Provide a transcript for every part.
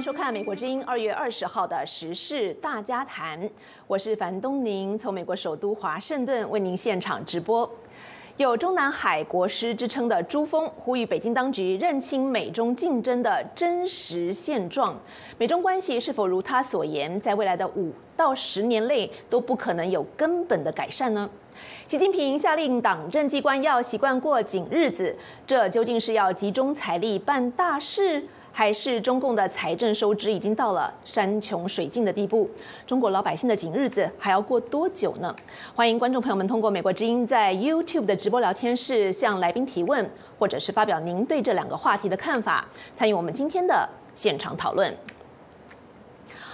迎收看《美国之音》二月二十号的时事大家谈，我是樊东宁，从美国首都华盛顿为您现场直播。有中南海国师之称的朱峰呼吁北京当局认清美中竞争的真实现状，美中关系是否如他所言，在未来的五到十年内都不可能有根本的改善呢？习近平下令党政机关要习惯过紧日子，这究竟是要集中财力办大事？还是中共的财政收支已经到了山穷水尽的地步，中国老百姓的紧日子还要过多久呢？欢迎观众朋友们通过美国之音在 YouTube 的直播聊天室向来宾提问，或者是发表您对这两个话题的看法，参与我们今天的现场讨论。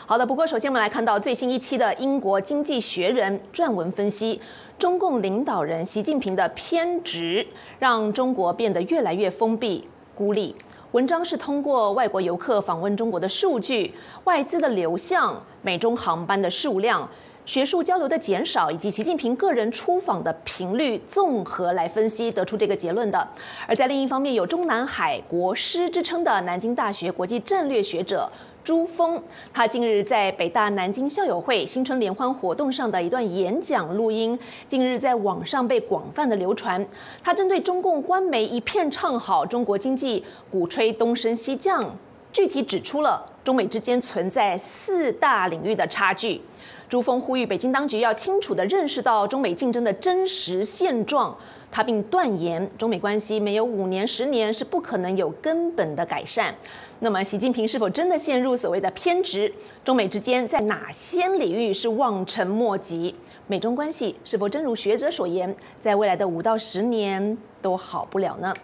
好的，不过首先我们来看到最新一期的英国经济学人撰文分析，中共领导人习近平的偏执，让中国变得越来越封闭孤立。文章是通过外国游客访问中国的数据、外资的流向、美中航班的数量、学术交流的减少，以及习近平个人出访的频率综合来分析，得出这个结论的。而在另一方面，有中南海国师之称的南京大学国际战略学者。朱峰，他近日在北大南京校友会新春联欢活动上的一段演讲录音，近日在网上被广泛的流传。他针对中共官媒一片唱好中国经济，鼓吹东升西降，具体指出了中美之间存在四大领域的差距。朱峰呼吁北京当局要清楚地认识到中美竞争的真实现状。他并断言，中美关系没有五年、十年是不可能有根本的改善。那么，习近平是否真的陷入所谓的偏执？中美之间在哪些领域是望尘莫及？美中关系是否真如学者所言，在未来的五到十年都好不了呢？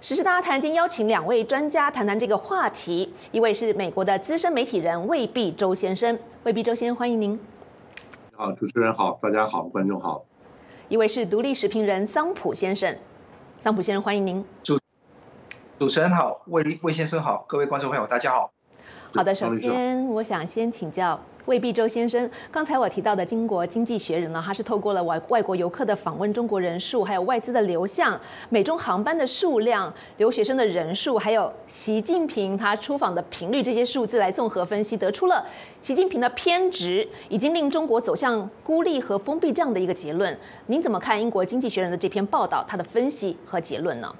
时事大家谈，今邀请两位专家谈谈这个话题。一位是美国的资深媒体人魏必周先生，魏必周先生，欢迎您。好，主持人好，大家好，观众好。一位是独立时评人桑普先生，桑普先生欢迎您。主主持人好，魏魏先生好，各位观众朋友大家好。好的，首先我想先请教。魏必洲先生，刚才我提到的《英国经济学人》呢，他是透过了外外国游客的访问中国人数，还有外资的流向、美中航班的数量、留学生的人数，还有习近平他出访的频率这些数字来综合分析，得出了习近平的偏执已经令中国走向孤立和封闭这样的一个结论。您怎么看英国《经济学人》的这篇报道，他的分析和结论呢？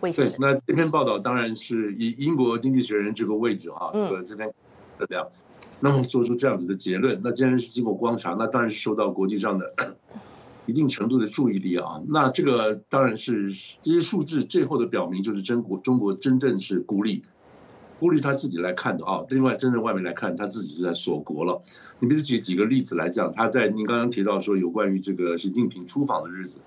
对，那这篇报道当然是以英国《经济学人》这个位置啊，和这边的量。那么做出这样子的结论，那既然是经过观察，那当然是受到国际上的 一定程度的注意力啊。那这个当然是这些数字最后的表明，就是中国中国真正是孤立，孤立他自己来看的啊。另外，真正外面来看，他自己是在锁国了。你比如举几个例子来讲，他在您刚刚提到说有关于这个习近平出访的日子，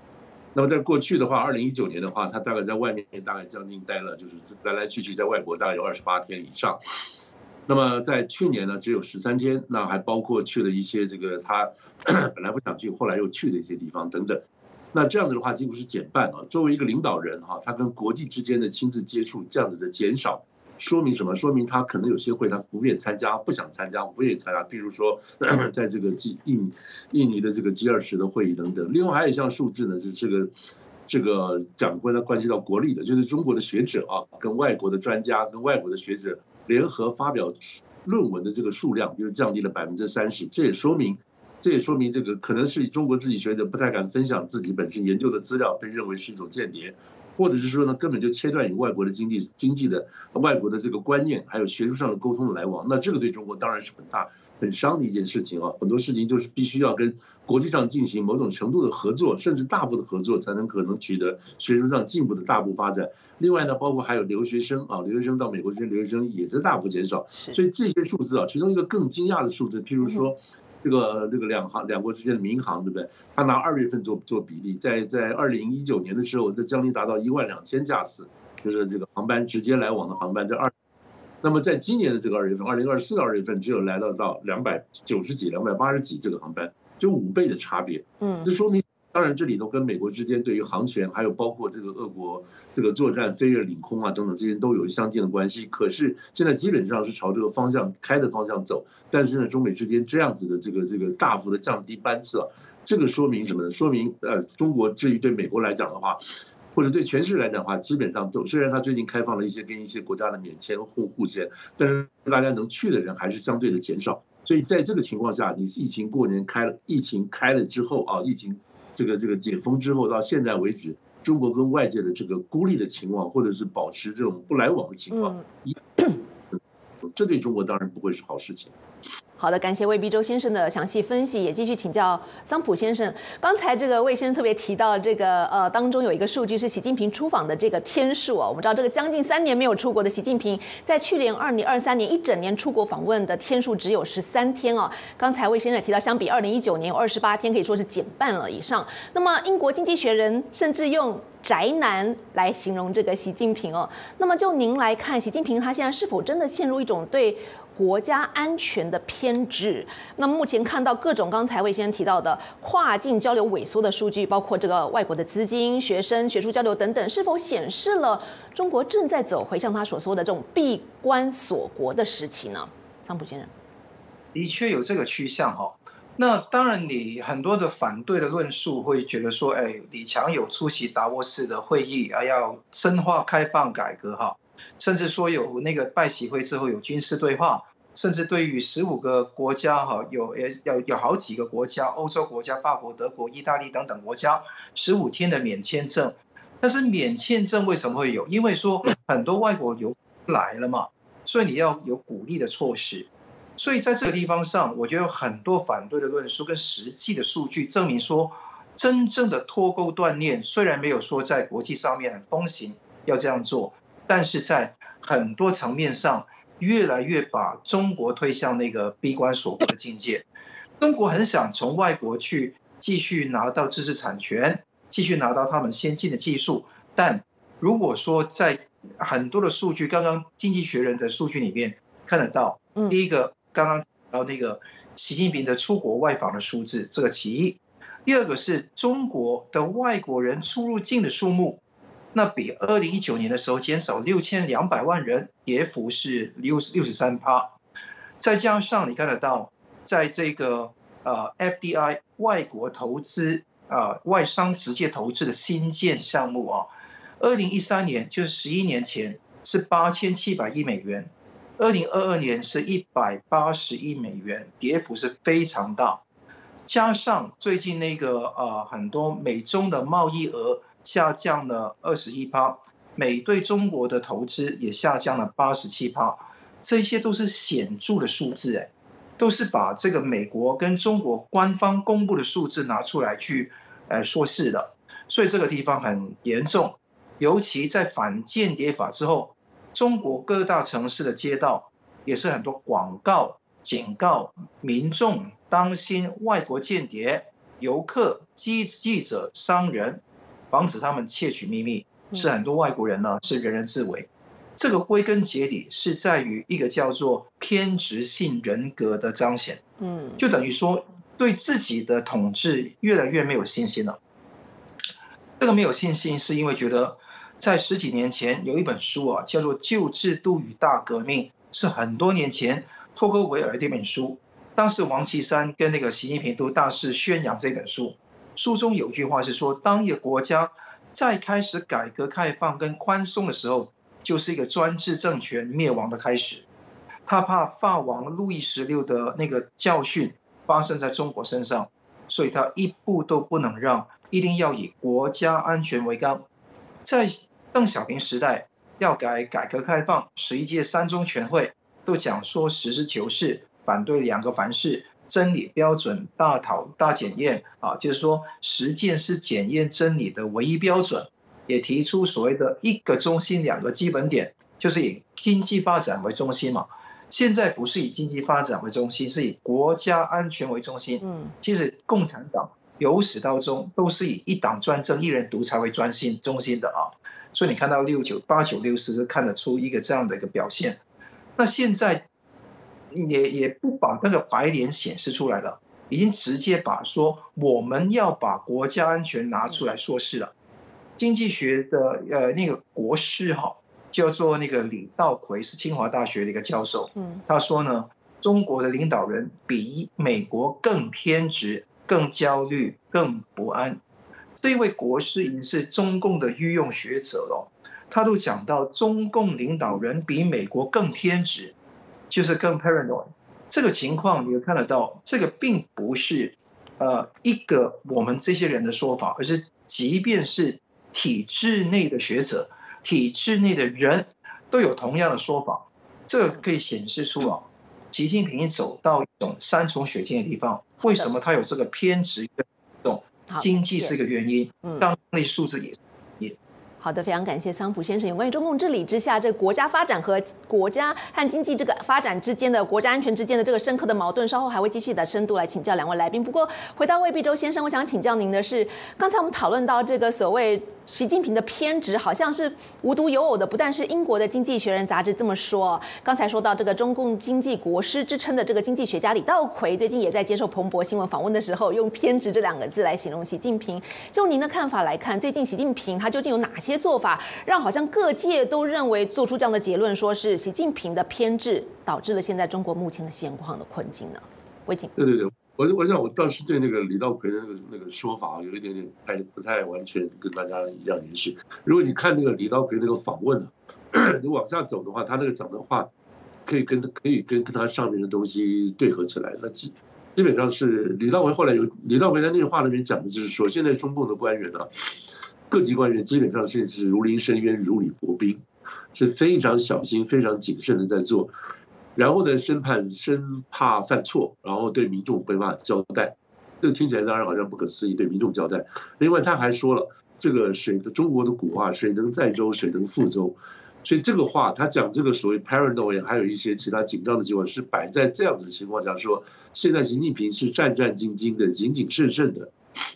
那么在过去的话，二零一九年的话，他大概在外面大概将近待了，就是来来去去在外国大概有二十八天以上。那么在去年呢，只有十三天，那还包括去了一些这个他 本来不想去，后来又去的一些地方等等。那这样子的话，几乎是减半啊。作为一个领导人哈，他跟国际之间的亲自接触这样子的减少，说明什么？说明他可能有些会他不愿参加，不想参加，不愿意参加。比如说，在这个印印印尼的这个 G 二十的会议等等。另外还有一项数字呢，就是这个这个讲关呢关系到国力的，就是中国的学者啊，跟外国的专家，跟外国的学者。联合发表论文的这个数量就降低了百分之三十，这也说明，这也说明这个可能是中国自己学者不太敢分享自己本身研究的资料，被认为是一种间谍，或者是说呢根本就切断与外国的经济经济的外国的这个观念还有学术上的沟通的来往，那这个对中国当然是很大。很伤的一件事情啊，很多事情就是必须要跟国际上进行某种程度的合作，甚至大幅的合作，才能可能取得学术上进步的大步发展。另外呢，包括还有留学生啊，留学生到美国这些留学生也在大幅减少。所以这些数字啊，其中一个更惊讶的数字，譬如说这个这个两行两国之间的民航，对不对？他拿二月份做做比例，在在二零一九年的时候，这将近达到一万两千架次，就是这个航班直接来往的航班在二。那么在今年的这个二月份，二零二四的二月份，只有来到到两百九十几、两百八十几这个航班，就五倍的差别。嗯，这说明，当然这里头跟美国之间对于航权，还有包括这个俄国这个作战飞越领空啊等等之间都有相近的关系。可是现在基本上是朝这个方向开的方向走，但是呢，中美之间这样子的这个这个大幅的降低班次啊，这个说明什么呢？说明呃，中国至于对美国来讲的话。或者对全世界来讲的话，基本上都虽然它最近开放了一些跟一些国家的免签互互签，但是大家能去的人还是相对的减少。所以在这个情况下，你疫情过年开了，疫情开了之后啊，疫情这个这个解封之后，到现在为止，中国跟外界的这个孤立的情况，或者是保持这种不来往的情况，这对中国当然不会是好事情。好的，感谢魏碧洲先生的详细分析，也继续请教桑普先生。刚才这个魏先生特别提到，这个呃当中有一个数据是习近平出访的这个天数啊。我们知道，这个将近三年没有出国的习近平，在去年二零二三年一整年出国访问的天数只有十三天哦。刚才魏先生也提到，相比二零一九年有二十八天，可以说是减半了以上。那么英国经济学人甚至用宅男来形容这个习近平哦。那么就您来看，习近平他现在是否真的陷入一种对？国家安全的偏执。那目前看到各种刚才魏先生提到的跨境交流萎缩的数据，包括这个外国的资金、学生、学术交流等等，是否显示了中国正在走回像他所说的这种闭关锁国的时期呢？桑普先生，的确有这个趋向哈。那当然，你很多的反对的论述会觉得说，哎，李强有出席达沃斯的会议啊，要深化开放改革哈。甚至说有那个拜习会之后有军事对话，甚至对于十五个国家哈有也有有好几个国家，欧洲国家，法国、德国、意大利等等国家，十五天的免签证。但是免签证为什么会有？因为说很多外国游来了嘛，所以你要有鼓励的措施。所以在这个地方上，我觉得有很多反对的论述跟实际的数据证明说，真正的脱钩锻炼虽然没有说在国际上面很风行要这样做。但是在很多层面上，越来越把中国推向那个闭关锁国的境界。中国很想从外国去继续拿到知识产权，继续拿到他们先进的技术。但如果说在很多的数据，刚刚经济学人的数据里面看得到，第一个刚刚到那个习近平的出国外访的数字，这个其一；第二个是中国的外国人出入境的数目。那比二零一九年的时候减少六千两百万人，跌幅是六六十三趴。再加上你看得到，在这个呃 FDI 外国投资啊外商直接投资的新建项目啊，二零一三年就是十一年前是八千七百亿美元，二零二二年是一百八十亿美元，跌幅是非常大。加上最近那个呃很多美中的贸易额。下降了二十一趴，美对中国的投资也下降了八十七趴，这些都是显著的数字，哎，都是把这个美国跟中国官方公布的数字拿出来去，呃说事的，所以这个地方很严重，尤其在反间谍法之后，中国各大城市的街道也是很多广告警告民众当心外国间谍、游客、记记者、商人。防止他们窃取秘密，是很多外国人呢是人人自危。这个归根结底是在于一个叫做偏执性人格的彰显。嗯，就等于说对自己的统治越来越没有信心了。这个没有信心是因为觉得在十几年前有一本书啊，叫做《旧制度与大革命》，是很多年前托克维尔这本书。当时王岐山跟那个习近平都大肆宣扬这本书。书中有句话是说，当一个国家在开始改革开放跟宽松的时候，就是一个专制政权灭亡的开始。他怕法王路易十六的那个教训发生在中国身上，所以他一步都不能让，一定要以国家安全为纲。在邓小平时代，要改改革开放，十一届三中全会都讲说实事求是，反对两个凡是。真理标准大讨大检验啊，就是说实践是检验真理的唯一标准，也提出所谓的一个中心两个基本点，就是以经济发展为中心嘛。现在不是以经济发展为中心，是以国家安全为中心。嗯，其实共产党由始到终都是以一党专政、一人独裁为专心中心的啊。所以你看到六九八九六四是看得出一个这样的一个表现。那现在。也也不把那个白脸显示出来了，已经直接把说我们要把国家安全拿出来说事了。经济学的呃那个国师哈叫做那个李道奎，是清华大学的一个教授。嗯，他说呢，中国的领导人比美国更偏执、更焦虑、更不安。这位国师已经是中共的御用学者了，他都讲到中共领导人比美国更偏执，就是更 paranoid。这个情况你会看得到，这个并不是呃一个我们这些人的说法，而是即便是体制内的学者、体制内的人都有同样的说法。这个可以显示出啊，习近平走到一种山穷水尽的地方。为什么他有这个偏执？这种经济是一个原因，当地数字也也。好的，非常感谢桑普先生。有关于中共治理之下，这个国家发展和国家和经济这个发展之间的国家安全之间的这个深刻的矛盾，稍后还会继续的深度来请教两位来宾。不过，回到魏必洲先生，我想请教您的是，刚才我们讨论到这个所谓。习近平的偏执好像是无独有偶的，不但是英国的《经济学人》杂志这么说。刚才说到这个中共经济国师之称的这个经济学家李道奎，最近也在接受彭博新闻访问的时候，用“偏执”这两个字来形容习近平。就您的看法来看，最近习近平他究竟有哪些做法，让好像各界都认为做出这样的结论，说是习近平的偏执导致了现在中国目前的现况的困境呢？魏景。对对对。我我想我倒是对那个李道葵的那个那个说法有一点点太不太完全跟大家一样延续。如果你看那个李道葵那个访问啊 你往下走的话，他那个讲的话可以跟可以跟跟他上面的东西对合起来。那基基本上是李道葵后来有李道葵在那个话里面讲的就是说，现在中共的官员呢，各级官员基本上现在是如临深渊、如履薄冰，是非常小心、非常谨慎的在做。然后呢，生怕生怕犯错，然后对民众没办法交代，这听起来当然好像不可思议，对民众交代。另外他还说了，这个水的中国的古话“水能载舟，水能覆舟”，所以这个话他讲这个所谓 paranoid，还有一些其他紧张的情况，是摆在这样子的情况下说，现在习近平是战战兢兢的、谨谨慎慎的，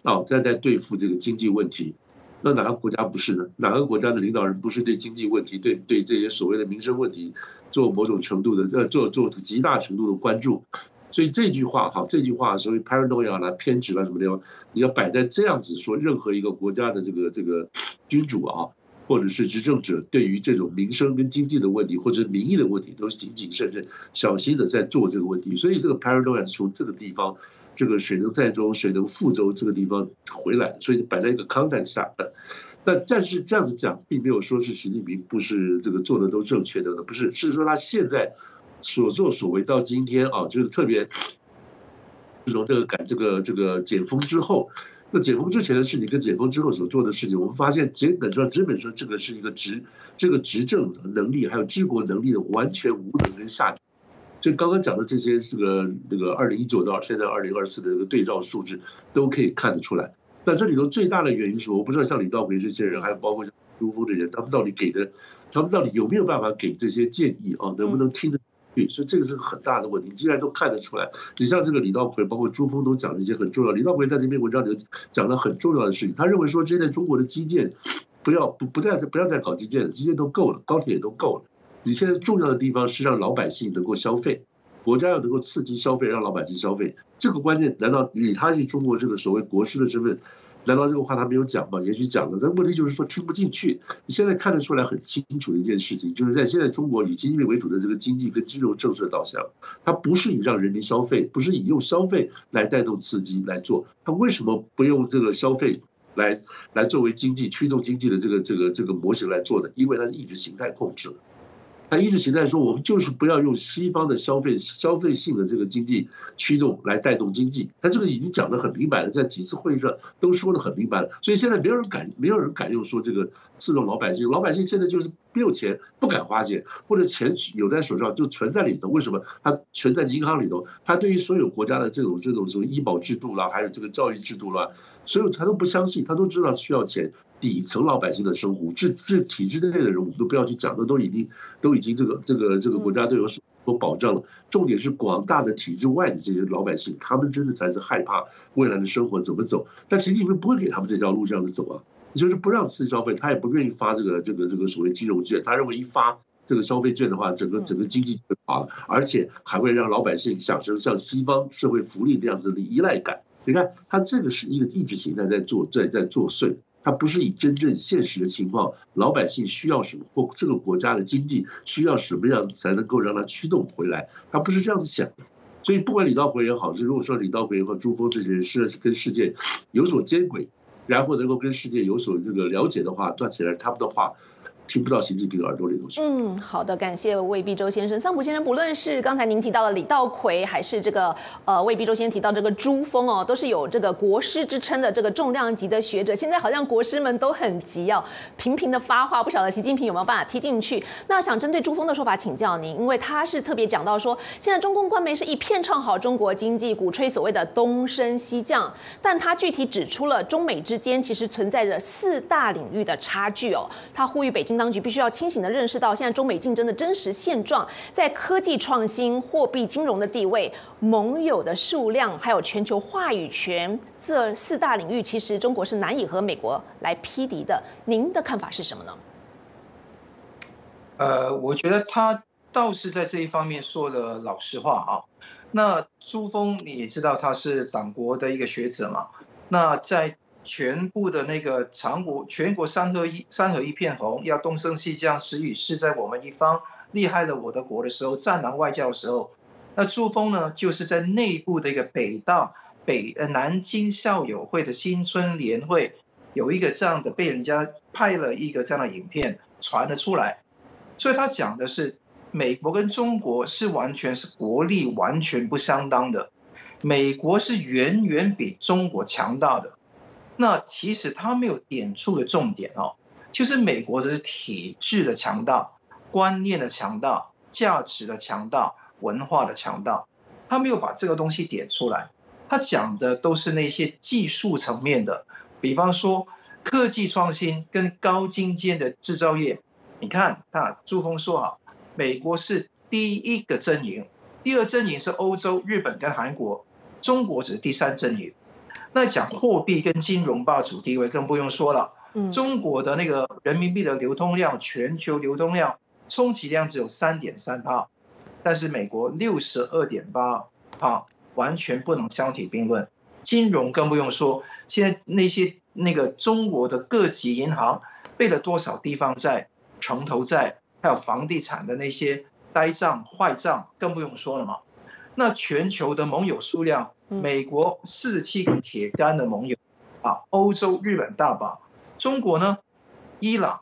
啊，在在对付这个经济问题。那哪个国家不是呢？哪个国家的领导人不是对经济问题、对对这些所谓的民生问题做某种程度的呃做做极大程度的关注？所以这句话哈，这句话所谓 paranoia 啦、偏执啦什么地方，你要摆在这样子说，任何一个国家的这个这个君主啊，或者是执政者，对于这种民生跟经济的问题或者民意的问题，都是谨谨慎慎、小心的在做这个问题。所以这个 paranoia 从这个地方。这个水能载舟，水能覆舟，这个地方回来，所以摆在一个 content 下。那但但是这样子讲，并没有说是习近平不是这个做的都正确的呢，不是，是说他现在所作所为到今天啊，就是特别自从这个改这个这个解封之后，那解封之前的事情跟解封之后所做的事情，我们发现基本上基本上这个是一个执这个执政能力还有治国能力的完全无能跟下。所以刚刚讲的这些，这个那个二零一九到现在二零二四的这个对照数字，都可以看得出来。那这里头最大的原因是，我不知道像李道奎这些人，还有包括像朱峰这些人，他们到底给的，他们到底有没有办法给这些建议啊？能不能听得进去？所以这个是很大的问题。既然都看得出来，你像这个李道奎，包括朱峰都讲了一些很重要。李道奎在这篇文章里讲了很重要的事情，他认为说，现在中国的基建不要不不再不要再搞基建了，基建都够了，高铁也都够了。你现在重要的地方是让老百姓能够消费，国家要能够刺激消费，让老百姓消费，这个关键难道以他是中国这个所谓国师的身份，难道这个话他没有讲吗？也许讲了，但问题就是说听不进去。你现在看得出来很清楚的一件事情，就是在现在中国以经济为主的这个经济跟金融政策导向，它不是以让人民消费，不是以用消费来带动刺激来做，它为什么不用这个消费来来作为经济驱动经济的这个这个这个模型来做呢？因为它是意识形态控制。他意识形态说，我们就是不要用西方的消费消费性的这个经济驱动来带动经济。他这个已经讲得很明白了，在几次会议上都说得很明白了。所以现在没有人敢，没有人敢用说这个刺痛老百姓。老百姓现在就是没有钱，不敢花钱，或者钱有在手上就存在里头。为什么？他存在银行里头。他对于所有国家的这种这种什么医保制度啦，还有这个教育制度啦，所有他都不相信，他都知道需要钱。底层老百姓的生活，这这体制内的人，我们都不要去讲，那都已经都已经这个这个这个国家都有所保障了。重点是广大的体制外的这些老百姓，他们真的才是害怕未来的生活怎么走。但习近平不会给他们这条路这样子走啊，就是不让刺激消费，他也不愿意发这个这个这个所谓金融券，他认为一发这个消费券的话，整个整个经济就垮了，而且还会让老百姓享受像西方社会福利那样子的依赖感。你看，他这个是一个意识形态在做在在作祟。它不是以真正现实的情况，老百姓需要什么，或这个国家的经济需要什么样才能够让它驱动回来，他不是这样子想的。所以不管李道葵也好，是如果说李道葵和朱峰这些人是跟世界有所接轨，然后能够跟世界有所这个了解的话，赚起来他们的话。听不到习近平耳朵里头去。嗯，好的，感谢魏必洲先生、桑普先生。不论是刚才您提到的李道奎，还是这个呃魏必洲先生提到这个朱峰哦，都是有这个国师之称的这个重量级的学者。现在好像国师们都很急哦，频频的发话，不晓得习近平有没有办法踢进去。那想针对朱峰的说法请教您，因为他是特别讲到说，现在中共官媒是一片唱好中国经济，鼓吹所谓的东升西降，但他具体指出了中美之间其实存在着四大领域的差距哦。他呼吁北京。当局必须要清醒的认识到，现在中美竞争的真实现状，在科技创新、货币金融的地位、盟友的数量，还有全球话语权这四大领域，其实中国是难以和美国来匹敌的。您的看法是什么呢？呃，我觉得他倒是在这一方面说的老实话啊。那朱峰你也知道他是党国的一个学者嘛？那在。全部的那个长国全国山河一山河一片红，要东升西降，时雨是在我们一方，厉害了我的国的时候，战狼外交的时候，那朱峰呢，就是在内部的一个北大北呃南京校友会的新春联会，有一个这样的被人家拍了一个这样的影片传了出来，所以他讲的是美国跟中国是完全是国力完全不相当的，美国是远远比中国强大的。那其实他没有点出的重点哦，就是美国的是体制的强大、观念的强大、价值的强大、文化的强大，他没有把这个东西点出来。他讲的都是那些技术层面的，比方说科技创新跟高精尖的制造业。你看，那朱峰说啊，美国是第一个阵营，第二阵营是欧洲、日本跟韩国，中国只是第三阵营。那讲货币跟金融霸主地位更不用说了。中国的那个人民币的流通量，全球流通量充其量只有三点三帕，但是美国六十二点八啊，完全不能相提并论。金融更不用说，现在那些那个中国的各级银行背了多少地方债、城投债，还有房地产的那些呆账、坏账，更不用说了嘛。那全球的盟友数量。美国四十七个铁杆的盟友，啊，欧洲、日本大把，中国呢，伊朗、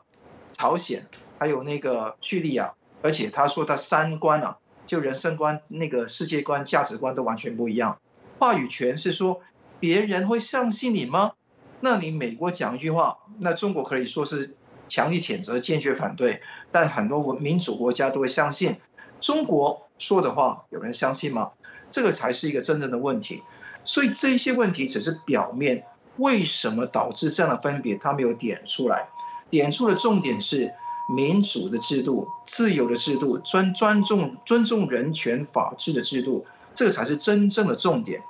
朝鲜，还有那个叙利亚，而且他说他三观啊，就人生观、那个世界观、价值观都完全不一样。话语权是说，别人会相信你吗？那你美国讲一句话，那中国可以说是强力谴责、坚决反对，但很多民主国家都会相信中国说的话，有人相信吗？这个才是一个真正的问题，所以这些问题只是表面。为什么导致这样的分别？他没有点出来，点出的重点是民主的制度、自由的制度、尊尊重尊重人权、法治的制度，这个才是真正的重点。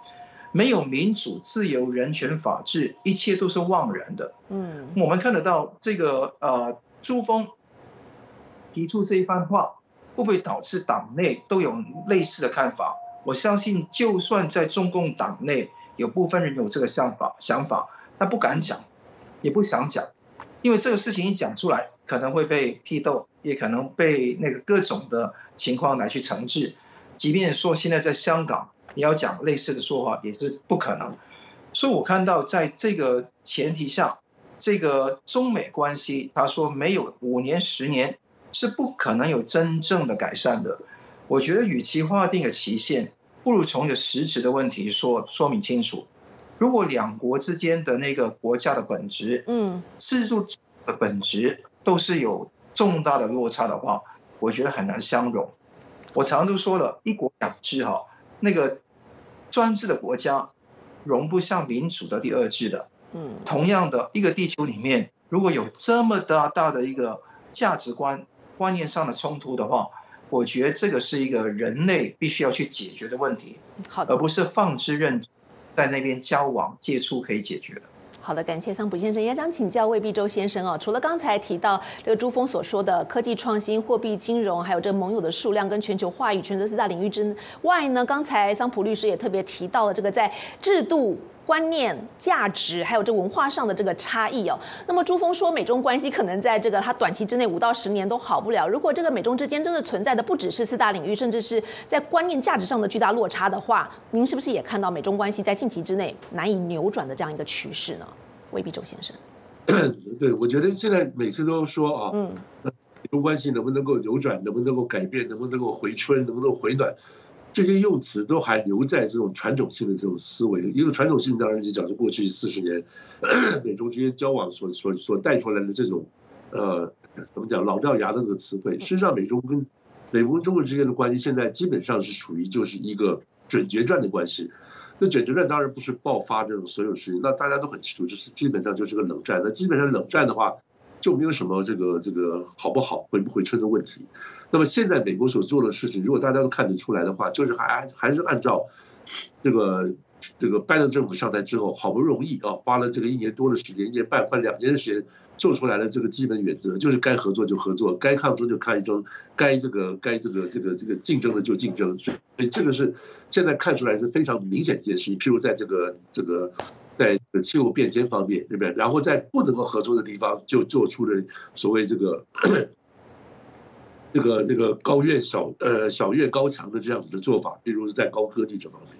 没有民主、自由、人权、法治，一切都是枉然的。嗯，我们看得到这个呃，朱峰提出这一番话，会不会导致党内都有类似的看法？我相信，就算在中共党内有部分人有这个想法，想法，他不敢讲，也不想讲，因为这个事情一讲出来，可能会被批斗，也可能被那个各种的情况来去惩治。即便说现在在香港，你要讲类似的说话，也是不可能。所以我看到，在这个前提下，这个中美关系，他说没有五年、十年是不可能有真正的改善的。我觉得，与其划定个期限。不如从一个实质的问题说说明清楚。如果两国之间的那个国家的本质、嗯，制度的本质都是有重大的落差的话，我觉得很难相容。我常常都说了一国两制哈，那个专制的国家容不下民主的第二制的。嗯，同样的一个地球里面，如果有这么大大的一个价值观观念上的冲突的话。我觉得这个是一个人类必须要去解决的问题，好的，而不是放之任在那边交往接触可以解决的。好的，感谢桑普先生，也想请教魏必洲先生哦。除了刚才提到这个朱峰所说的科技创新、货币金融，还有这个盟友的数量跟全球话语权这四大领域之外呢，刚才桑普律师也特别提到了这个在制度。观念、价值，还有这文化上的这个差异哦。那么朱峰说，美中关系可能在这个他短期之内五到十年都好不了。如果这个美中之间真的存在的不只是四大领域，甚至是在观念、价值上的巨大落差的话，您是不是也看到美中关系在近期之内难以扭转的这样一个趋势呢？未必周先生。对，我觉得现在每次都说啊，嗯，美中关系能不能够扭转，能不能够改变，能不能够回春，能不能回暖，这些用词都还留在这种传统性的这种思维。一个传统性当然就讲是过去四十年美中之间交往所所所带出来的这种，呃，怎么讲老掉牙的这个词汇。实际上，美中跟美国跟中国之间的关系现在基本上是处于就是一个准决战的关系。那准决战当然不是爆发这种所有事情，那大家都很清楚，就是基本上就是个冷战。那基本上冷战的话，就没有什么这个这个好不好、回不回春的问题。那么现在美国所做的事情，如果大家都看得出来的话，就是还还是按照这个这个拜登政府上台之后，好不容易啊，花了这个一年多的时间，一年半快两年的时间。做出来的这个基本原则就是该合作就合作，该抗争就抗争，该这个该这个这个这个竞争的就竞争，所以这个是现在看出来是非常明显一件事情。譬如在这个这个的气候变迁方面，对不对？然后在不能够合作的地方，就做出了所谓这个 这个这个高院小呃小院高墙的这样子的做法，比如是在高科技这方面。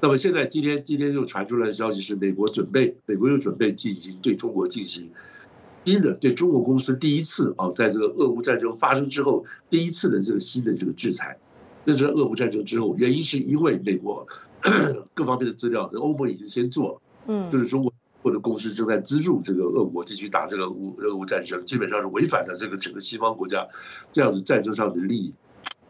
那么现在今天今天又传出来的消息是，美国准备美国又准备进行对中国进行。新的对中国公司第一次啊，在这个俄乌战争发生之后，第一次的这个新的这个制裁，这是俄乌战争之后，原因是因为美国 各方面的资料，欧盟已经先做了，嗯，就是中国或者公司正在资助这个俄国继续打这个乌俄乌战争，基本上是违反了这个整个西方国家这样子战争上的利益。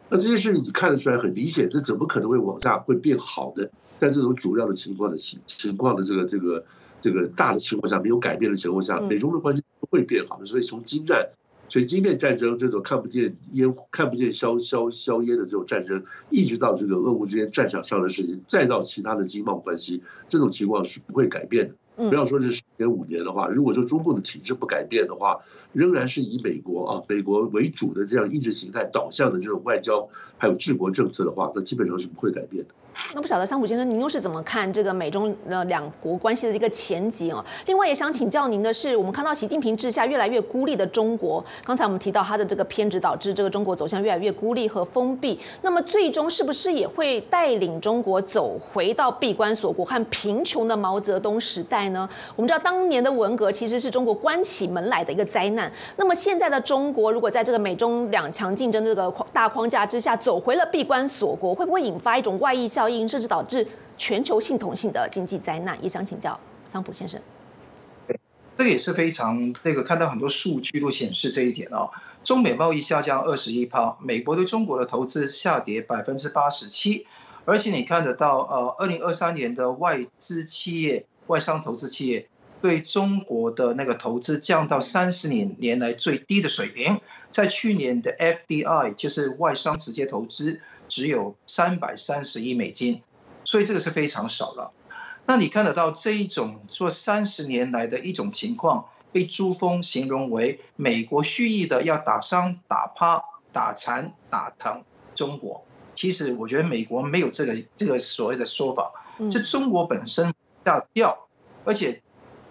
那这些事情你看得出来很明显，这怎么可能会往下会变好的？在这种主要的情况的情情况的这个这个这个大的情况下没有改变的情况下，美中的关系不。会变好的，所以从金战，所以即便战争这种看不见烟、看不见硝硝硝烟的这种战争，一直到这个俄乌之间战场上的事情，再到其他的经贸关系，这种情况是不会改变的。不要说是十年五年的话，如果说中共的体制不改变的话，仍然是以美国啊美国为主的这样意识形态导向的这种外交还有治国政策的话，那基本上是不会改变的。那不晓得桑普先生，您又是怎么看这个美中呃两国关系的一个前景哦？另外也想请教您的是，我们看到习近平治下越来越孤立的中国，刚才我们提到他的这个偏执，导致这个中国走向越来越孤立和封闭。那么最终是不是也会带领中国走回到闭关锁国和贫穷的毛泽东时代呢？我们知道当年的文革其实是中国关起门来的一个灾难。那么现在的中国，如果在这个美中两强竞争这个大框架之下走回了闭关锁国，会不会引发一种外溢效？应甚至导致全球系统性的经济灾难，也想请教桑普先生。这个也是非常这个看到很多数据都显示这一点哦。中美贸易下降二十一趴，美国对中国的投资下跌百分之八十七，而且你看得到呃，二零二三年的外资企业、外商投资企业对中国的那个投资降到三十年年来最低的水平，在去年的 FDI 就是外商直接投资。只有三百三十亿美金，所以这个是非常少了。那你看得到这一种做三十年来的一种情况，被朱峰形容为美国蓄意的要打伤、打趴、打残、打疼中国。其实我觉得美国没有这个这个所谓的说法，就中国本身要掉，而且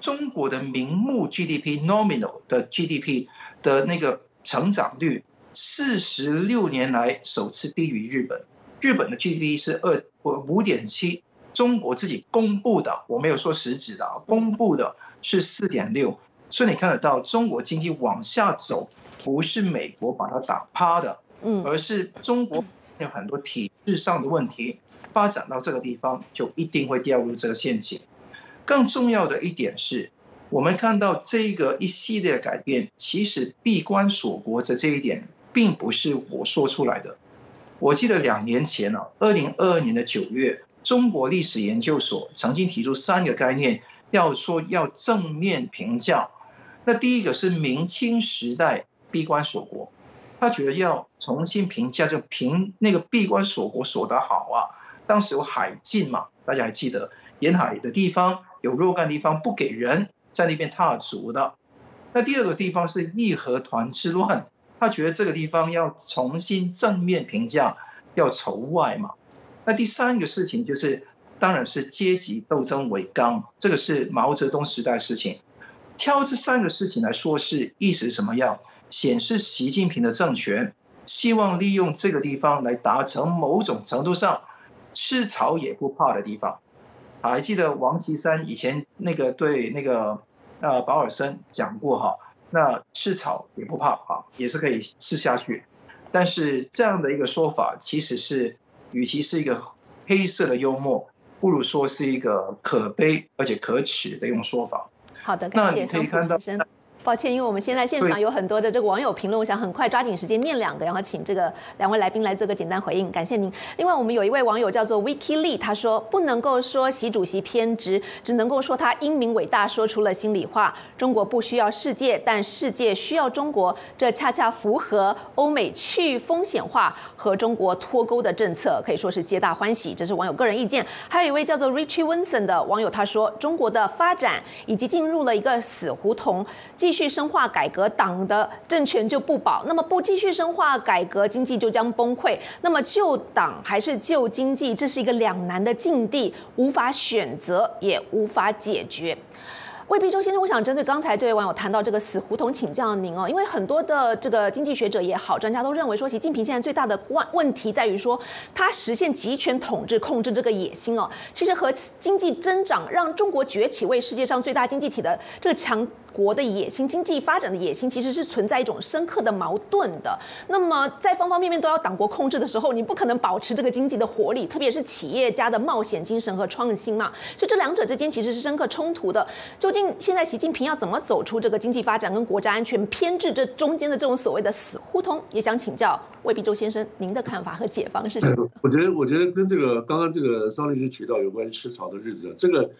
中国的名目 GDP nominal 的 GDP 的那个成长率。四十六年来首次低于日本，日本的 GDP 是二五点七，中国自己公布的，我没有说实质的，公布的是四点六，所以你看得到中国经济往下走，不是美国把它打趴的，嗯，而是中国有很多体制上的问题，发展到这个地方就一定会掉入这个陷阱。更重要的一点是。我们看到这个一系列的改变，其实闭关锁国的这一点，并不是我说出来的。我记得两年前呢，二零二二年的九月，中国历史研究所曾经提出三个概念，要说要正面评价。那第一个是明清时代闭关锁国，他觉得要重新评价，就评那个闭关锁国锁得好啊。当时有海禁嘛，大家还记得沿海的地方有若干地方不给人。在那边踏足的，那第二个地方是义和团之乱，他觉得这个地方要重新正面评价，要筹外嘛。那第三个事情就是，当然是阶级斗争为纲，这个是毛泽东时代事情。挑这三个事情来说，是意思什么样？显示习近平的政权希望利用这个地方来达成某种程度上吃草也不怕的地方。还记得王岐山以前那个对那个呃保尔森讲过哈，那吃草也不怕啊，也是可以吃下去。但是这样的一个说法，其实是与其是一个黑色的幽默，不如说是一个可悲而且可耻的一种说法。好的，那你可以看到。抱歉，因为我们现在现场有很多的这个网友评论，我想很快抓紧时间念两个，然后请这个两位来宾来做个简单回应，感谢您。另外，我们有一位网友叫做 Vicky Lee，他说不能够说习主席偏执，只能够说他英明伟大，说出了心里话。中国不需要世界，但世界需要中国，这恰恰符合欧美去风险化和中国脱钩的政策，可以说是皆大欢喜。这是网友个人意见。还有一位叫做 Richie Wilson 的网友，他说中国的发展已经进入了一个死胡同，继继续深化改革，党的政权就不保；那么不继续深化改革，经济就将崩溃。那么救党还是救经济，这是一个两难的境地，无法选择，也无法解决。魏必周先生，我想针对刚才这位网友谈到这个死胡同，请教您哦，因为很多的这个经济学者也好，专家都认为说，习近平现在最大的问问题在于说，他实现集权统治、控制这个野心哦，其实和经济增长让中国崛起为世界上最大经济体的这个强。国的野心、经济发展的野心，其实是存在一种深刻的矛盾的。那么，在方方面面都要党国控制的时候，你不可能保持这个经济的活力，特别是企业家的冒险精神和创新嘛。所以，这两者之间其实是深刻冲突的。究竟现在习近平要怎么走出这个经济发展跟国家安全偏执这中间的这种所谓的死胡同？也想请教魏必周先生，您的看法和解方是什么？我觉得，我觉得跟这个刚刚这个桑律师提到有关吃草的日子，这个。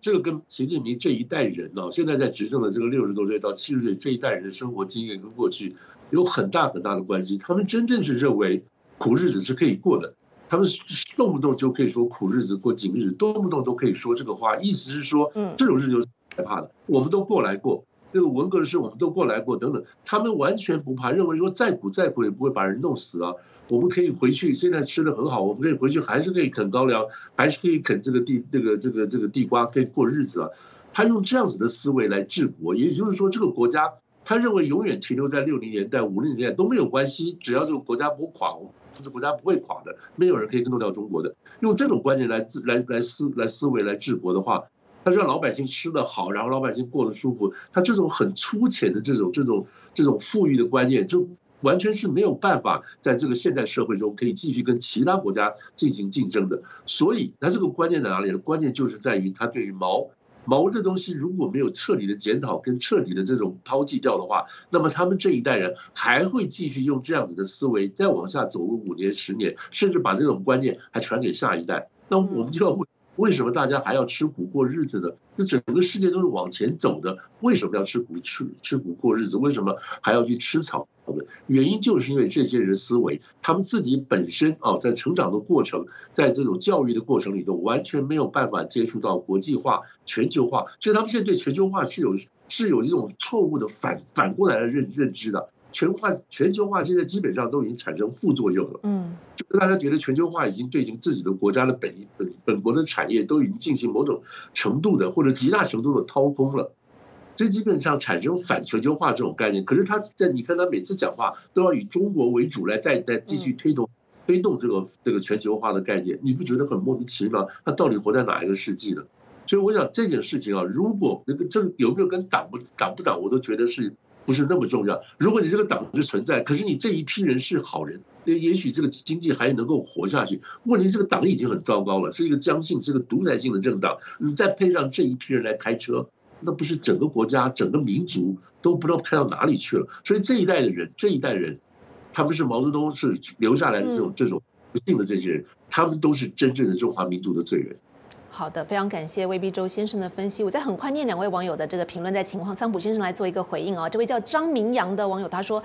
这个跟习近平这一代人呢，现在在执政的这个六十多岁到七十岁这一代人的生活经验跟过去有很大很大的关系。他们真正是认为苦日子是可以过的，他们动不动就可以说苦日子过紧日子，动不动都可以说这个话，意思是说，这种日子是害怕的，我们都过来过，那个文革的事我们都过来过等等，他们完全不怕，认为说再苦再苦也不会把人弄死啊。我们可以回去，现在吃的很好，我们可以回去，还是可以啃高粱，还是可以啃这个地这个这个这个地瓜，可以过日子啊。他用这样子的思维来治国，也就是说，这个国家他认为永远停留在六零年代、五零年代都没有关系，只要这个国家不垮，这个国家不会垮的，没有人可以弄掉中国的。用这种观念来治来来思来思维来治国的话，他让老百姓吃得好，然后老百姓过得舒服，他这种很粗浅的这种这种这种富裕的观念就。完全是没有办法在这个现代社会中可以继续跟其他国家进行竞争的，所以他这个关键在哪里呢？关键就是在于他对于毛毛这东西如果没有彻底的检讨跟彻底的这种抛弃掉的话，那么他们这一代人还会继续用这样子的思维再往下走个五年十年，甚至把这种观念还传给下一代。那我们就要问。为什么大家还要吃苦过日子呢？这整个世界都是往前走的，为什么要吃苦吃吃苦过日子？为什么还要去吃草的？原因就是因为这些人思维，他们自己本身啊，在成长的过程，在这种教育的过程里头，完全没有办法接触到国际化、全球化，所以他们现在对全球化是有是有一种错误的反反过来的认认知的。全化全球化现在基本上都已经产生副作用了，嗯，就大家觉得全球化已经对自己的国家的本本本国的产业都已经进行某种程度的或者极大程度的掏空了，这基本上产生反全球化这种概念。可是他在你看他每次讲话都要以中国为主来带带继续推动推动这个这个全球化的概念，你不觉得很莫名其妙？他到底活在哪一个世纪呢？所以我想这件事情啊，如果那个这有没有跟党不党不党，我都觉得是。不是那么重要。如果你这个党是存在，可是你这一批人是好人，那也许这个经济还能够活下去。问题这个党已经很糟糕了，是一个僵性，是个独裁性的政党。你再配上这一批人来开车，那不是整个国家、整个民族都不知道开到哪里去了。所以这一代的人，这一代人，他们是毛泽东是留下来的这种这种不幸的这些人，他们都是真正的中华民族的罪人。好的，非常感谢魏必周先生的分析。我再很快念两位网友的这个评论，在情况，桑普先生来做一个回应啊。这位叫张明阳的网友他说，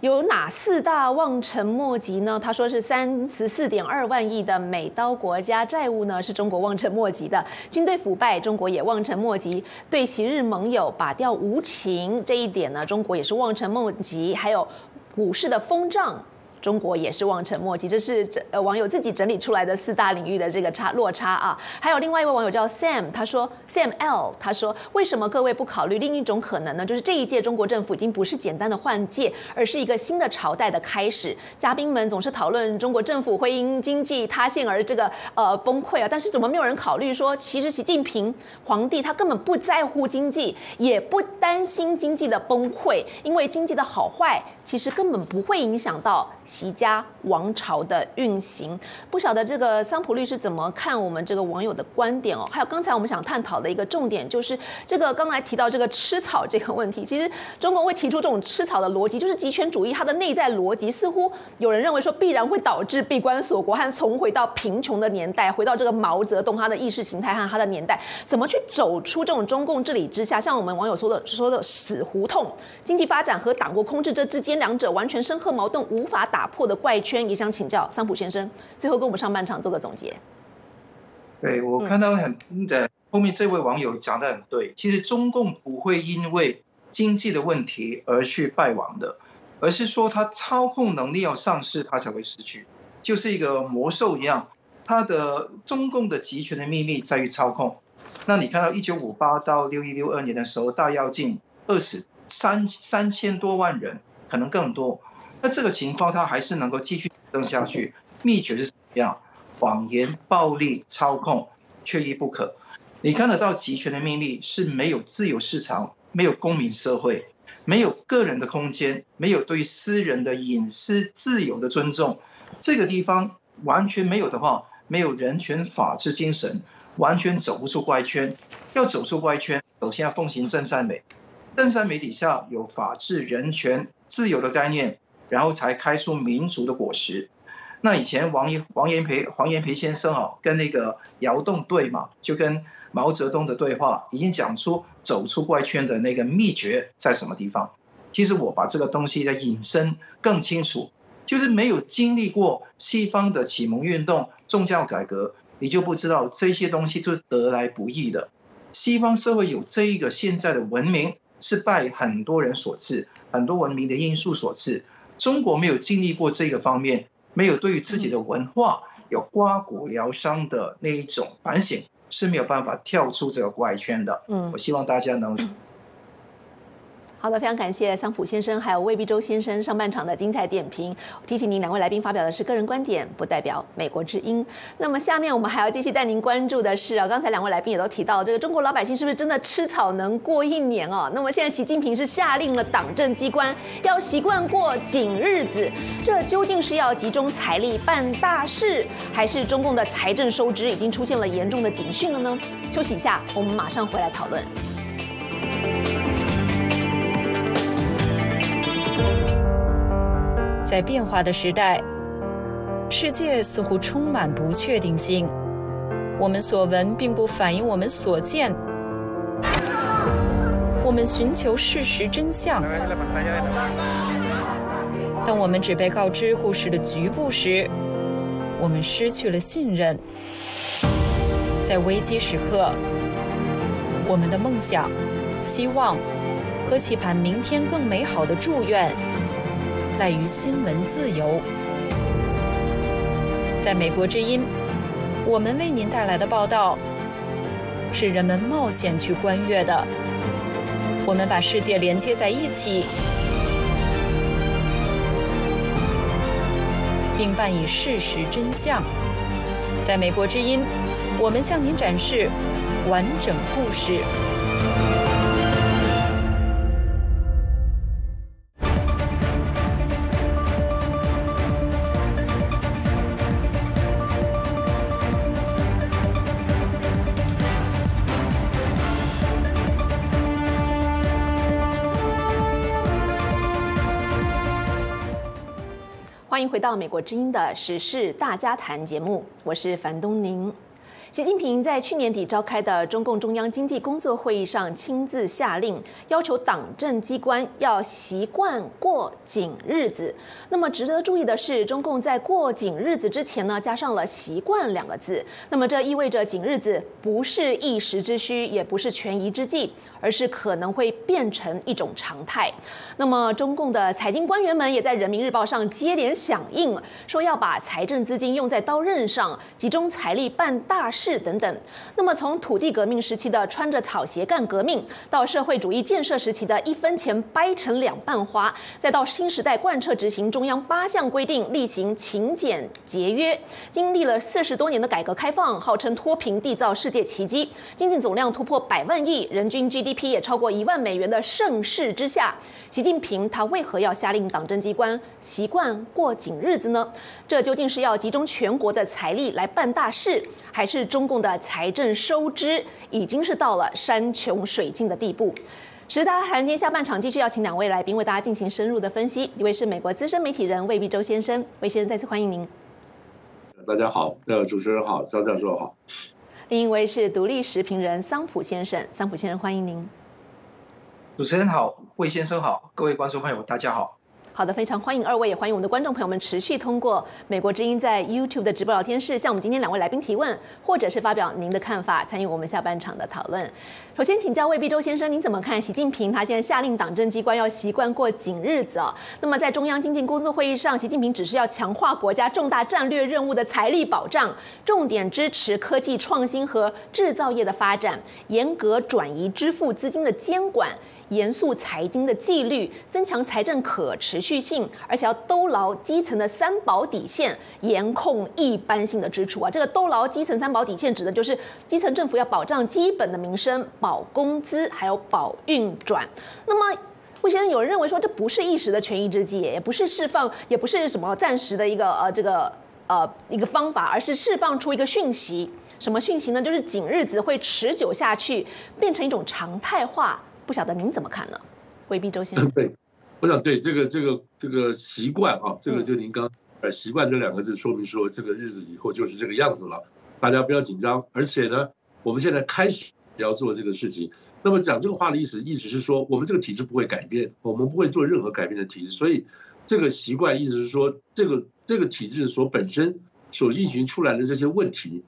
有哪四大望尘莫及呢？他说是三十四点二万亿的美刀国家债务呢，是中国望尘莫及的。军队腐败，中国也望尘莫及。对昔日盟友拔掉无情这一点呢，中国也是望尘莫及。还有股市的疯涨。中国也是望尘莫及，这是呃网友自己整理出来的四大领域的这个差落差啊。还有另外一位网友叫 Sam，他说 Sam L，他说为什么各位不考虑另一种可能呢？就是这一届中国政府已经不是简单的换届，而是一个新的朝代的开始。嘉宾们总是讨论中国政府会因经济塌陷而这个呃崩溃啊，但是怎么没有人考虑说，其实习近平皇帝他根本不在乎经济，也不担心经济的崩溃，因为经济的好坏其实根本不会影响到。齐家王朝的运行，不晓得这个桑普律师怎么看我们这个网友的观点哦？还有刚才我们想探讨的一个重点，就是这个刚才提到这个吃草这个问题。其实中国会提出这种吃草的逻辑，就是集权主义它的内在逻辑，似乎有人认为说必然会导致闭关锁国和重回到贫穷的年代，回到这个毛泽东他的意识形态和他的年代，怎么去走出这种中共治理之下？像我们网友说的说的死胡同，经济发展和党国控制这之间两者完全深刻矛盾，无法打。打破的怪圈，也想请教桑普先生，最后跟我们上半场做个总结。对我看到很的后面这位网友讲的很对，其实中共不会因为经济的问题而去败亡的，而是说他操控能力要丧失，他才会失去，就是一个魔兽一样。他的中共的集权的秘密在于操控。那你看到一九五八到六一六二年的时候，大跃进二十三三千多万人，可能更多。那这个情况，它还是能够继续增下去。秘诀是什么样？谎言、暴力、操控，缺一不可。你看得到集权的秘密是没有自由市场，没有公民社会，没有个人的空间，没有对私人的隐私自由的尊重。这个地方完全没有的话，没有人权法治精神，完全走不出怪圈。要走出怪圈，首先要奉行正善美。正善美底下有法治、人权、自由的概念。然后才开出民族的果实。那以前王延王延培黄延培先生啊，跟那个窑洞对嘛，就跟毛泽东的对话，已经讲出走出怪圈的那个秘诀在什么地方。其实我把这个东西的引申更清楚，就是没有经历过西方的启蒙运动、宗教改革，你就不知道这些东西是得来不易的。西方社会有这一个现在的文明，是拜很多人所赐，很多文明的因素所赐。中国没有经历过这个方面，没有对于自己的文化有刮骨疗伤的那一种反省，是没有办法跳出这个怪圈的。嗯，我希望大家能。好的，非常感谢桑普先生还有魏必洲先生上半场的精彩点评。提醒您，两位来宾发表的是个人观点，不代表美国之音。那么下面我们还要继续带您关注的是啊，刚才两位来宾也都提到，这个中国老百姓是不是真的吃草能过一年哦？那么现在习近平是下令了党政机关要习惯过紧日子，这究竟是要集中财力办大事，还是中共的财政收支已经出现了严重的警讯了呢？休息一下，我们马上回来讨论。在变化的时代，世界似乎充满不确定性。我们所闻并不反映我们所见。我们寻求事实真相。当我们只被告知故事的局部时，我们失去了信任。在危机时刻，我们的梦想、希望和期盼明天更美好的祝愿。赖于新闻自由。在美国之音，我们为您带来的报道是人们冒险去观阅的。我们把世界连接在一起，并伴以事实真相。在美国之音，我们向您展示完整故事。回到美国之音的时事大家谈节目，我是樊东宁。习近平在去年底召开的中共中央经济工作会议上亲自下令，要求党政机关要习惯过紧日子。那么值得注意的是，中共在过紧日子之前呢，加上了“习惯”两个字。那么这意味着紧日子不是一时之需，也不是权宜之计，而是可能会变成一种常态。那么中共的财经官员们也在人民日报上接连响应，说要把财政资金用在刀刃上，集中财力办大事。是等等，那么从土地革命时期的穿着草鞋干革命，到社会主义建设时期的一分钱掰成两半花，再到新时代贯彻执行中央八项规定，例行勤俭节约，经历了四十多年的改革开放，号称脱贫缔造世界奇迹，经济总量突破百万亿，人均 GDP 也超过一万美元的盛世之下，习近平他为何要下令党政机关习惯过紧日子呢？这究竟是要集中全国的财力来办大事，还是？中共的财政收支已经是到了山穷水尽的地步。十大谈今天下半场继续要请两位来宾为大家进行深入的分析。一位是美国资深媒体人魏必洲先生，魏先生再次欢迎您。大家好，呃，主持人好，张教授好。另一位是独立时评人桑普先生，桑普先生欢迎您。主持人好，魏先生好，各位观众朋友大家好。好的，非常欢迎二位，也欢迎我们的观众朋友们持续通过美国之音在 YouTube 的直播聊天室向我们今天两位来宾提问，或者是发表您的看法，参与我们下半场的讨论。首先请教魏必周先生，您怎么看习近平他现在下令党政机关要习惯过紧日子啊？那么在中央经济工作会议上，习近平只是要强化国家重大战略任务的财力保障，重点支持科技创新和制造业的发展，严格转移支付资金的监管。严肃财经的纪律，增强财政可持续性，而且要兜牢基层的三保底线，严控一般性的支出啊！这个兜牢基层三保底线，指的就是基层政府要保障基本的民生，保工资，还有保运转。那么，魏先生，有人认为说这不是一时的权宜之计，也不是释放，也不是什么暂时的一个呃这个呃一个方法，而是释放出一个讯息。什么讯息呢？就是紧日子会持久下去，变成一种常态化。不晓得您怎么看呢？未必周先生。对，我想对这个这个这个习惯啊，这个就您刚呃习惯这两个字，说明说这个日子以后就是这个样子了，大家不要紧张。而且呢，我们现在开始要做这个事情。那么讲这个话的意思，意思是说我们这个体制不会改变，我们不会做任何改变的体制。所以这个习惯意思是说，这个这个体制所本身所运行出来的这些问题。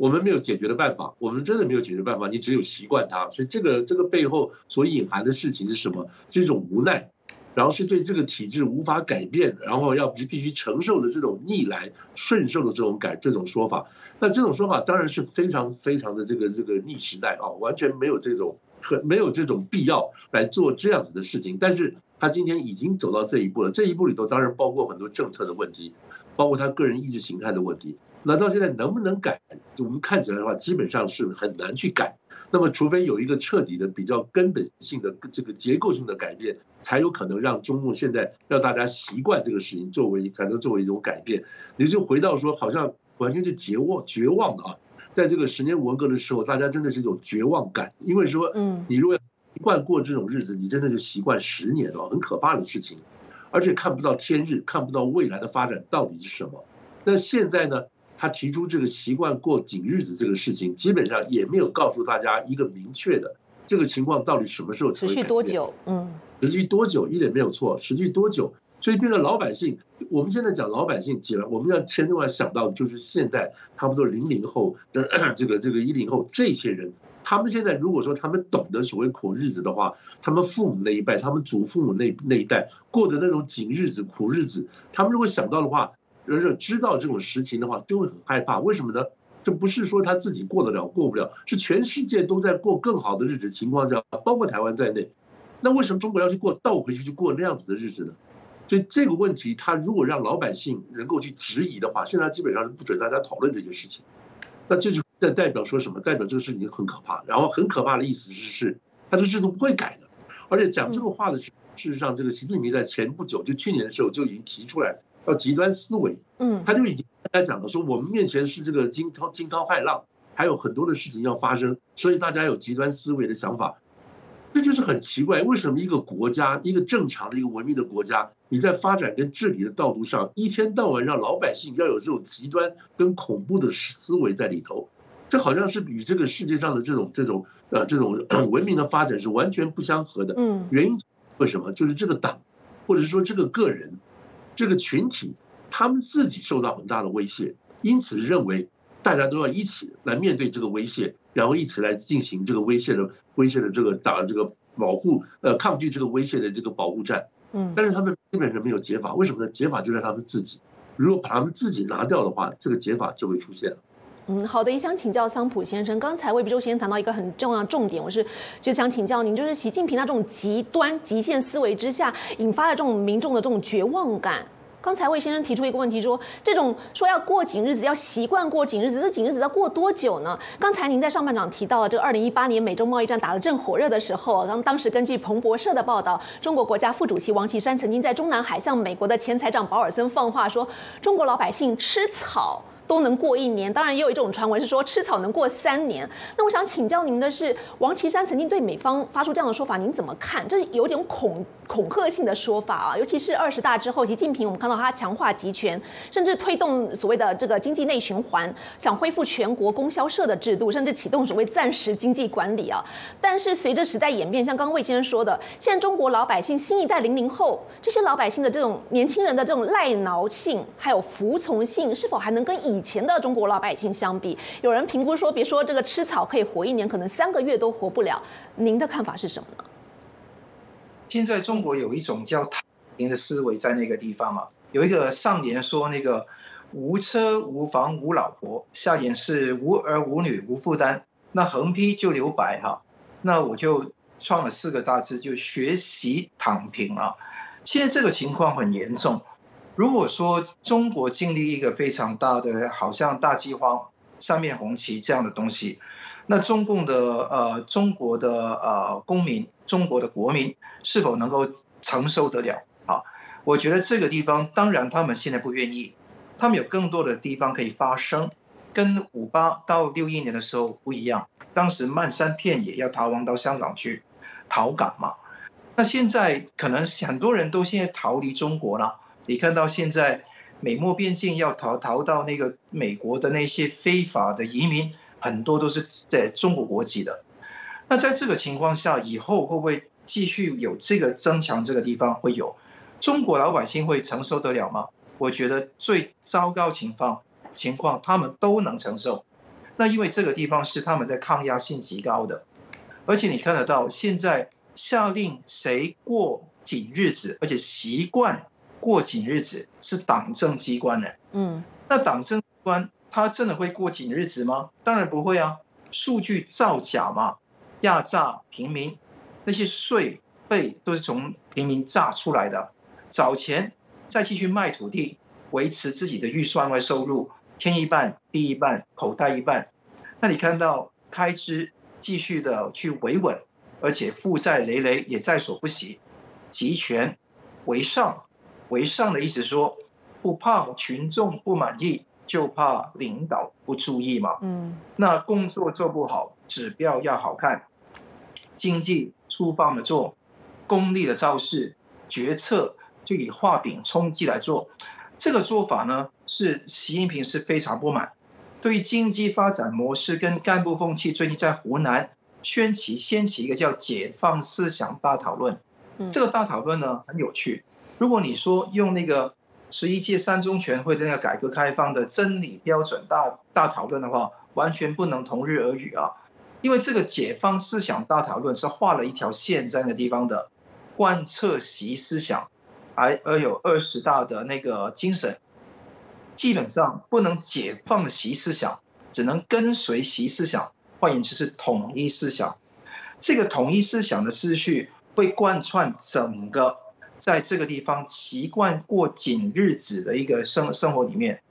我们没有解决的办法，我们真的没有解决办法，你只有习惯它。所以这个这个背后所隐含的事情是什么？是一种无奈，然后是对这个体制无法改变，然后要必须承受的这种逆来顺受的这种改这种说法。那这种说法当然是非常非常的这个这个逆时代啊，完全没有这种很没有这种必要来做这样子的事情。但是他今天已经走到这一步了，这一步里头当然包括很多政策的问题，包括他个人意识形态的问题。那到现在能不能改？我们看起来的话，基本上是很难去改。那么，除非有一个彻底的、比较根本性的这个结构性的改变，才有可能让中共现在让大家习惯这个事情，作为才能作为一种改变。也就回到说，好像完全是绝望、绝望的啊！在这个十年文革的时候，大家真的是一种绝望感，因为说，嗯，你如果习惯过这种日子，你真的是习惯十年了，很可怕的事情，而且看不到天日，看不到未来的发展到底是什么。那现在呢？他提出这个习惯过紧日子这个事情，基本上也没有告诉大家一个明确的这个情况到底什么时候持续多久？嗯，持续多久一点没有错，持续多久？所以变成老百姓，我们现在讲老百姓，起来我们要千万想到就是现在差不多零零后的这个这个一零后这些人，他们现在如果说他们懂得所谓苦日子的话，他们父母那一辈，他们祖父母那那一代过的那种紧日子、苦日子，他们如果想到的话。人人知道这种实情的话，就会很害怕。为什么呢？这不是说他自己过得了过不了，是全世界都在过更好的日子情况下，包括台湾在内。那为什么中国要去过倒回去去过那样子的日子呢？所以这个问题，他如果让老百姓能够去质疑的话，现在基本上是不准大家讨论这些事情。那这就代代表说什么？代表这个事情很可怕。然后很可怕的意思是，是他的制度不会改的。而且讲这个话的是，事实上，这个习近平在前不久，就去年的时候就已经提出来了。要极端思维，嗯，他就已经大家讲了，说我们面前是这个惊涛惊涛骇浪，还有很多的事情要发生，所以大家有极端思维的想法，这就是很奇怪，为什么一个国家，一个正常的一个文明的国家，你在发展跟治理的道路上，一天到晚让老百姓要有这种极端跟恐怖的思维在里头，这好像是与这个世界上的这种这种呃这种 文明的发展是完全不相合的。嗯，原因为什么？就是这个党，或者是说这个个人，这个群体，他们自己受到很大的威胁，因此认为大家都要一起来面对这个威胁，然后一起来进行这个威胁的威胁的这个打这个保护呃抗拒这个威胁的这个保护战。嗯，但是他们基本上没有解法，为什么呢？解法就在他们自己。如果把他们自己拿掉的话，这个解法就会出现了。嗯，好的，也想请教桑普先生，刚才魏必洲先生谈到一个很重要的重点，我是就想请教您，就是习近平他这种极端极限思维之下，引发了这种民众的这种绝望感。刚才魏先生提出一个问题，说这种说要过紧日子，要习惯过紧日子，这紧日子要过多久呢？刚才您在上半场提到了，这个二零一八年美中贸易战打得正火热的时候，当当时根据彭博社的报道，中国国家副主席王岐山曾经在中南海向美国的前财长保尔森放话说，中国老百姓吃草。都能过一年，当然也有一种传闻是说吃草能过三年。那我想请教您的是，王岐山曾经对美方发出这样的说法，您怎么看？这是有点恐恐吓性的说法啊，尤其是二十大之后，习近平我们看到他强化集权，甚至推动所谓的这个经济内循环，想恢复全国供销社的制度，甚至启动所谓暂时经济管理啊。但是随着时代演变，像刚刚魏先生说的，现在中国老百姓新一代零零后这些老百姓的这种年轻人的这种赖挠性，还有服从性，是否还能跟以前的中国老百姓相比？有人评估说，别说这个吃草可以活一年，可能三个月都活不了。您的看法是什么呢？现在中国有一种叫“躺平”的思维在那个地方嘛，有一个上联说那个无车无房无老婆，下联是无儿无女无负担，那横批就留白哈，那我就创了四个大字，就学习躺平啊。现在这个情况很严重。如果说中国经历一个非常大的，好像大饥荒、三面红旗这样的东西，那中共的呃中国的呃公民、中国的国民是否能够承受得了？啊，我觉得这个地方当然他们现在不愿意，他们有更多的地方可以发声，跟五八到六一年的时候不一样，当时漫山遍野要逃亡到香港去逃港嘛，那现在可能很多人都现在逃离中国了。你看到现在美墨边境要逃逃到那个美国的那些非法的移民，很多都是在中国国籍的。那在这个情况下，以后会不会继续有这个增强？这个地方会有中国老百姓会承受得了吗？我觉得最糟糕情况情况他们都能承受。那因为这个地方是他们的抗压性极高的，而且你看得到现在下令谁过紧日子，而且习惯。过紧日子是党政机关的，嗯，那党政机关他真的会过紧日子吗？当然不会啊，数据造假嘛，压榨平民，那些税费都是从平民榨出来的，找钱再继续卖土地，维持自己的预算外收入，天一半地一半，口袋一半，那你看到开支继续的去维稳，而且负债累累也在所不惜，集权为上。为上的意思说，不怕群众不满意，就怕领导不注意嘛。嗯，那工作做不好，指标要好看，经济粗放的做，功利的造势，决策就以画饼充饥来做。这个做法呢，是习近平是非常不满。对于经济发展模式跟干部风气，最近在湖南掀起掀起一个叫解放思想大讨论。这个大讨论呢，很有趣。如果你说用那个十一届三中全会的那个改革开放的真理标准大大讨论的话，完全不能同日而语啊！因为这个解放思想大讨论是画了一条线在那个地方的，贯彻习思想，而而有二十大的那个精神，基本上不能解放习思想，只能跟随习思想，换言之是统一思想。这个统一思想的思绪会贯穿整个。在这个地方习惯过紧日子的一个生生活里面，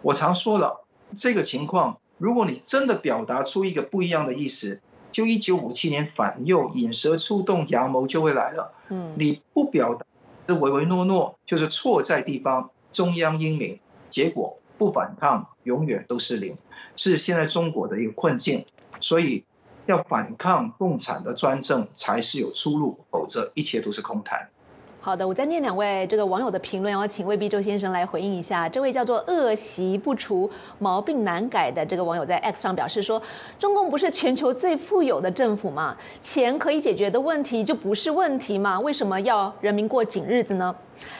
我常说了这个情况，如果你真的表达出一个不一样的意思，就一九五七年反右引蛇出洞，阳谋就会来了。嗯，你不表达是唯唯诺诺，就是错在地方，中央英明，结果不反抗永远都是零，是现在中国的一个困境。所以要反抗共产的专政才是有出路，否则一切都是空谈。好的，我再念两位这个网友的评论，然后请魏必周先生来回应一下。这位叫做“恶习不除，毛病难改”的这个网友在 X 上表示说：“中共不是全球最富有的政府吗？钱可以解决的问题就不是问题吗？为什么要人民过紧日子呢？”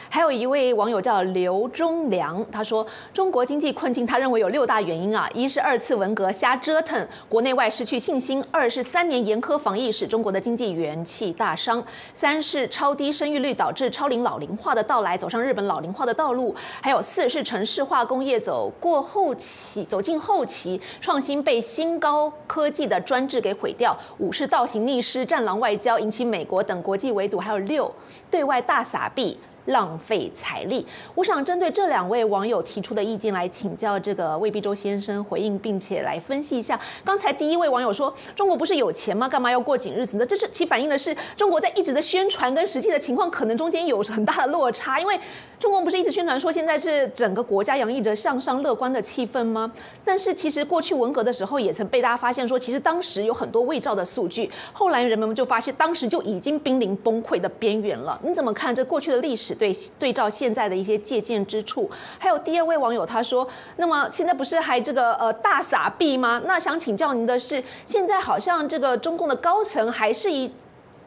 还有一位网友叫刘忠良，他说中国经济困境，他认为有六大原因啊：一是二次文革瞎折腾，国内外失去信心；二是三年严苛防疫使中国的经济元气大伤；三是超低生育率导致超龄老龄化的到来，走上日本老龄化的道路；还有四是城市化工业走过后期，走进后期，创新被新高科技的专制给毁掉；五是倒行逆施，战狼外交引起美国等国际围堵；还有六对外大撒币。浪费财力，我想针对这两位网友提出的意见来请教这个魏必洲先生回应，并且来分析一下。刚才第一位网友说，中国不是有钱吗？干嘛要过紧日子呢？这是其反映的是中国在一直的宣传跟实际的情况可能中间有很大的落差，因为中国不是一直宣传说现在是整个国家洋溢着向上乐观的气氛吗？但是其实过去文革的时候也曾被大家发现说，其实当时有很多伪造的数据，后来人们就发现当时就已经濒临崩溃的边缘了。你怎么看这过去的历史？对对照现在的一些借鉴之处，还有第二位网友他说，那么现在不是还这个呃大撒币吗？那想请教您的是，现在好像这个中共的高层还是一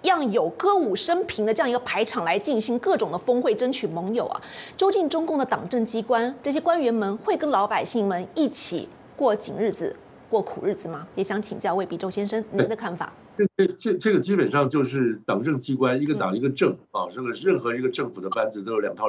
样有歌舞升平的这样一个排场来进行各种的峰会，争取盟友啊。究竟中共的党政机关这些官员们会跟老百姓们一起过紧日子、过苦日子吗？也想请教魏必洲先生您的看法。这这这这个基本上就是党政机关，一个党一个政啊，这个任何一个政府的班子都有两套，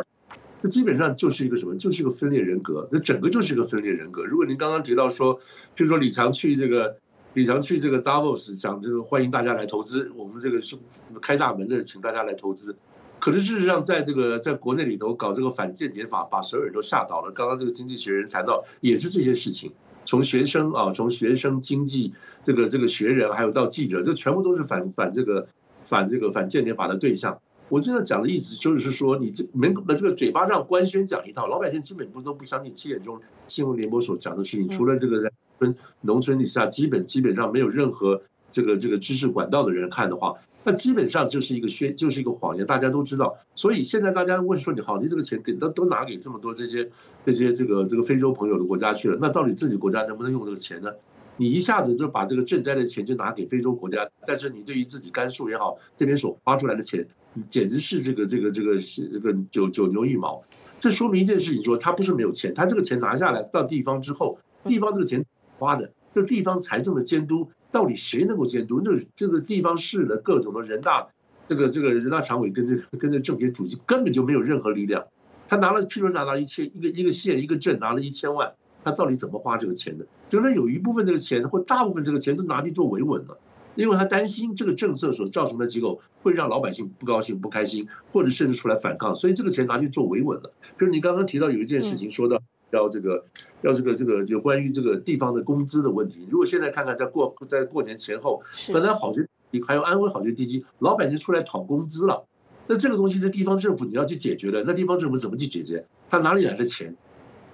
这基本上就是一个什么？就是一个分裂人格，那整个就是一个分裂人格。如果您刚刚提到说，譬如说李强去这个，李强去这个 Davos 讲这个欢迎大家来投资，我们这个是开大门的，请大家来投资。可是事实上，在这个在国内里头搞这个反间谍法，把所有人都吓倒了。刚刚这个经济学人谈到，也是这些事情。从学生啊，从学生、经济这个这个学人，还有到记者，这全部都是反反这个反这个反间谍法的对象。我这样讲的意思就是说，你这门的这个嘴巴上官宣讲一套，老百姓基本不都不相信七点钟新闻联播所讲的事情。除了这个在村农村底下，基本基本上没有任何这个这个知识管道的人看的话。那基本上就是一个宣，就是一个谎言，大家都知道。所以现在大家问说，你好，你这个钱给都都拿给这么多这些这些这个这个非洲朋友的国家去了，那到底自己国家能不能用这个钱呢？你一下子就把这个赈灾的钱就拿给非洲国家，但是你对于自己甘肃也好这边所花出来的钱，简直是这个这个这个是这个九九牛一毛。这说明一件事情，说他不是没有钱，他这个钱拿下来到地方之后，地方这个钱花的，这地方财政的监督。到底谁能够监督？这这个地方市的各种的人大，这个这个人大常委跟这个跟这政协主席根本就没有任何力量。他拿了，譬如拿了一千一个一个县一个镇拿了一千万，他到底怎么花这个钱的？可能有一部分这个钱或大部分这个钱都拿去做维稳了，因为他担心这个政策所造成的结果会让老百姓不高兴不开心，或者甚至出来反抗，所以这个钱拿去做维稳了。比如你刚刚提到有一件事情，说到。要这个，要这个，这个有关于这个地方的工资的问题。如果现在看看，在过在过年前后，本来好些还有安徽好些地区，老百姓出来讨工资了。那这个东西在地方政府你要去解决的，那地方政府怎么去解决？他哪里来的钱？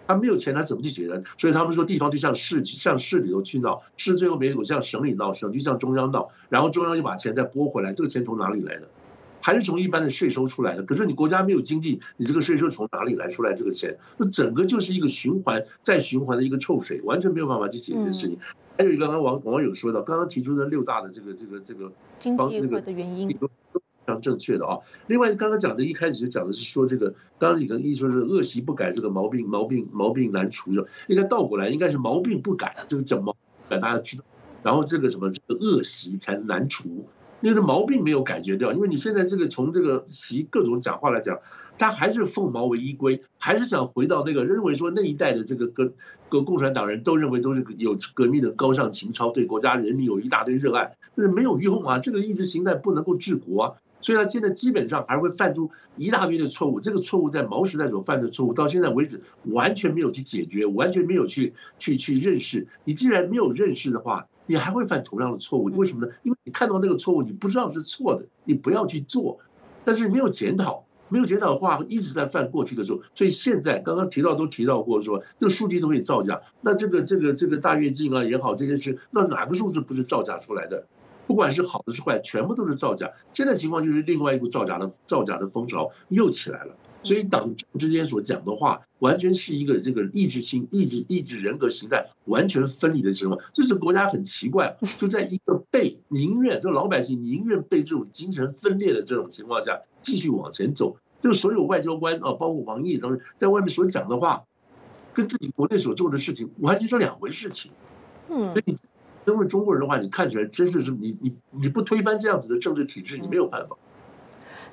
他没有钱，他怎么去解决？所以他们说，地方就向市向市里头去闹，市最后没有向省里闹，省就向中央闹，然后中央又把钱再拨回来。这个钱从哪里来的？还是从一般的税收出来的，可是你国家没有经济，你这个税收从哪里来出来这个钱？那整个就是一个循环再循环的一个臭水，完全没有办法去解决事情。还有一个刚刚网网友说到，刚刚提出的六大的这个这个这个经济个的原因，都非常正确的啊。另外刚刚讲的一开始就讲的是说这个，刚刚你跟一说是恶习不改，这个毛病毛病毛病难除，就应该倒过来，应该是毛病不改，这个叫毛，大家知道，然后这个什么这个恶习才难除。那个毛病没有感觉掉，因为你现在这个从这个习各种讲话来讲，他还是奉毛为依归，还是想回到那个认为说那一代的这个跟跟共产党人都认为都是有革命的高尚情操，对国家人民有一大堆热爱，但是没有用啊，这个意识形态不能够治国啊，所以他现在基本上还会犯出一大堆的错误，这个错误在毛时代所犯的错误，到现在为止完全没有去解决，完全没有去去去认识，你既然没有认识的话。你还会犯同样的错误，为什么呢？因为你看到那个错误，你不知道是错的，你不要去做。但是没有检讨，没有检讨的话，一直在犯过去的错。所以现在刚刚提到都提到过，说这个数据都可以造假。那这个这个这个大跃进啊也好，这件事，那哪个数字不是造假出来的？不管是好的是坏，全部都是造假。现在情况就是另外一股造假的造假的风潮又起来了。所以党之间所讲的话，完全是一个这个意志性、意志、意志人格形态完全分离的情况。就是国家很奇怪，就在一个被宁愿这老百姓宁愿被这种精神分裂的这种情况下继续往前走。就所有外交官啊，包括王毅等在外面所讲的话，跟自己国内所做的事情完全是两回事情。嗯，所以身为中国人的话，你看起来真是是你你你不推翻这样子的政治体制，你没有办法。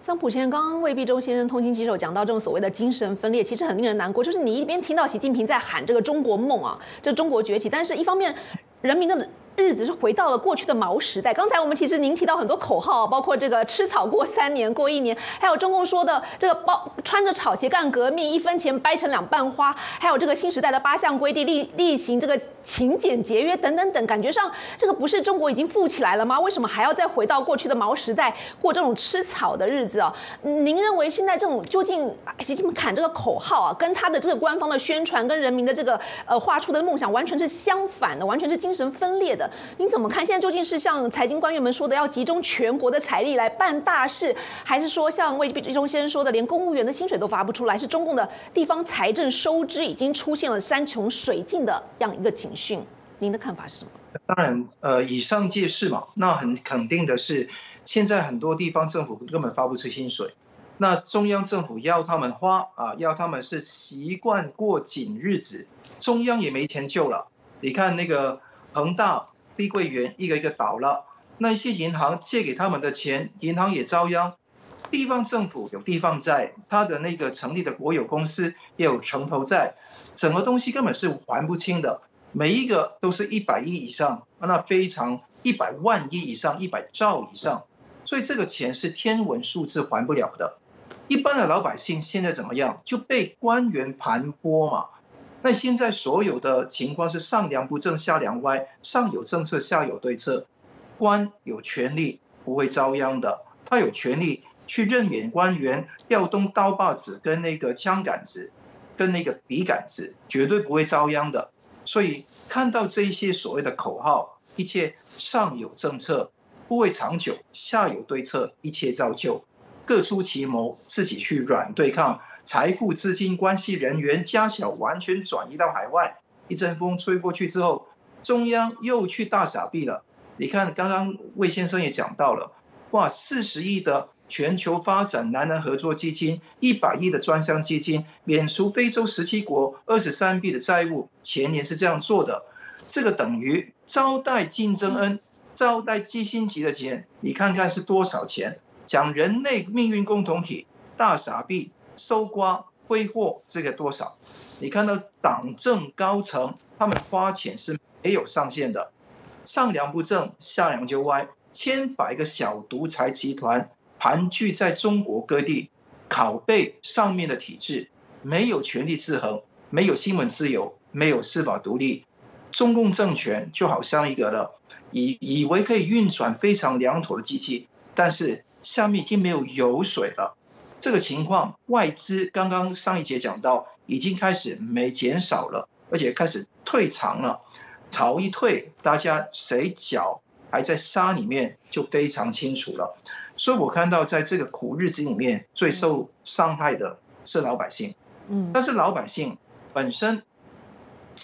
桑普先生刚刚为毕周先生痛心疾首讲到这种所谓的精神分裂，其实很令人难过。就是你一边听到习近平在喊这个中国梦啊，这中国崛起，但是一方面人民的。日子是回到了过去的毛时代。刚才我们其实您提到很多口号，包括这个吃草过三年过一年，还有中共说的这个包穿着草鞋干革命，一分钱掰成两半花，还有这个新时代的八项规定，例例行这个勤俭节约等等等。感觉上这个不是中国已经富起来了吗？为什么还要再回到过去的毛时代过这种吃草的日子啊？您认为现在这种究竟习近平喊这个口号啊，跟他的这个官方的宣传，跟人民的这个呃画出的梦想完全是相反的，完全是精神分裂的。您怎么看？现在究竟是像财经官员们说的，要集中全国的财力来办大事，还是说像魏中先生说的，连公务员的薪水都发不出来？是中共的地方财政收支已经出现了山穷水尽的这样一个警讯？您的看法是什么？当然，呃，以上皆是嘛。那很肯定的是，现在很多地方政府根本发不出薪水，那中央政府要他们花啊，要他们是习惯过紧日子，中央也没钱救了。你看那个恒大。碧桂园一个一个倒了，那一些银行借给他们的钱，银行也遭殃。地方政府有地方债，他的那个成立的国有公司也有城投债，整个东西根本是还不清的。每一个都是一百亿以上，那非常一百万亿以上，一百兆以上，所以这个钱是天文数字还不了的。一般的老百姓现在怎么样？就被官员盘剥嘛。那现在所有的情况是上梁不正下梁歪，上有政策下有对策，官有权利不会遭殃的，他有权利去任免官员，调动刀把子跟那个枪杆子，跟那个笔杆子，绝对不会遭殃的。所以看到这一些所谓的口号，一切上有政策不会长久，下有对策一切照旧，各出奇谋，自己去软对抗。财富、资金、关系人员加小，完全转移到海外。一阵风吹过去之后，中央又去大傻逼了。你看，刚刚魏先生也讲到了，哇，四十亿的全球发展南南合作基金，一百亿的专项基金，免除非洲十七国二十三币的债务，前年是这样做的。这个等于招待金正恩，招待基辛级的钱，你看看是多少钱？讲人类命运共同体，大傻逼。收刮挥霍这个多少？你看到党政高层他们花钱是没有上限的，上梁不正下梁就歪，千百个小独裁集团盘踞在中国各地，拷贝上面的体制，没有权力制衡，没有新闻自由，没有司法独立，中共政权就好像一个了，以以为可以运转非常良妥的机器，但是下面已经没有油水了。这个情况，外资刚刚上一节讲到，已经开始没减少了，而且开始退场了。潮一退，大家谁脚还在沙里面，就非常清楚了。所以我看到，在这个苦日子里面，最受伤害的是老百姓。嗯，但是老百姓本身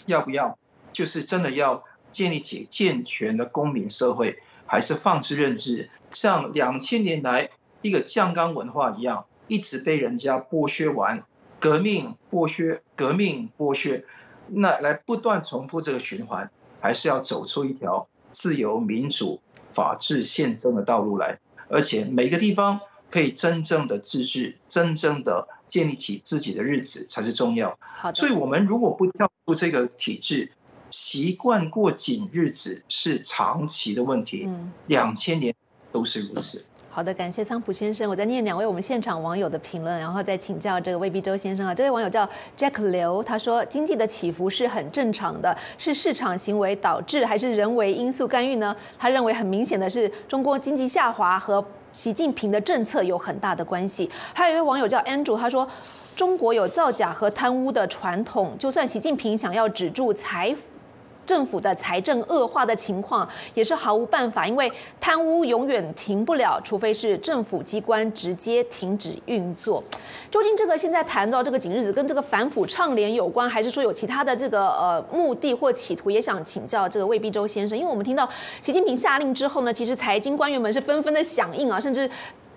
要不要，就是真的要建立起健全的公民社会，还是放置认知，像两千年来一个酱缸文化一样？一直被人家剥削完，革命剥削，革命剥削，那来不断重复这个循环，还是要走出一条自由、民主、法治、宪政的道路来，而且每个地方可以真正的自治，真正的建立起自己的日子才是重要。好所以我们如果不跳出这个体制，习惯过紧日子是长期的问题。嗯，两千年都是如此。好的，感谢桑普先生。我在念两位我们现场网友的评论，然后再请教这个魏必周先生啊。这位网友叫 Jack 刘，他说经济的起伏是很正常的，是市场行为导致还是人为因素干预呢？他认为很明显的是中国经济下滑和习近平的政策有很大的关系。还有一位网友叫 Andrew，他说中国有造假和贪污的传统，就算习近平想要止住财政府的财政恶化的情况也是毫无办法，因为贪污永远停不了，除非是政府机关直接停止运作。究竟这个现在谈到这个景日子跟这个反腐倡廉有关，还是说有其他的这个呃目的或企图？也想请教这个魏必洲先生，因为我们听到习近平下令之后呢，其实财经官员们是纷纷的响应啊，甚至。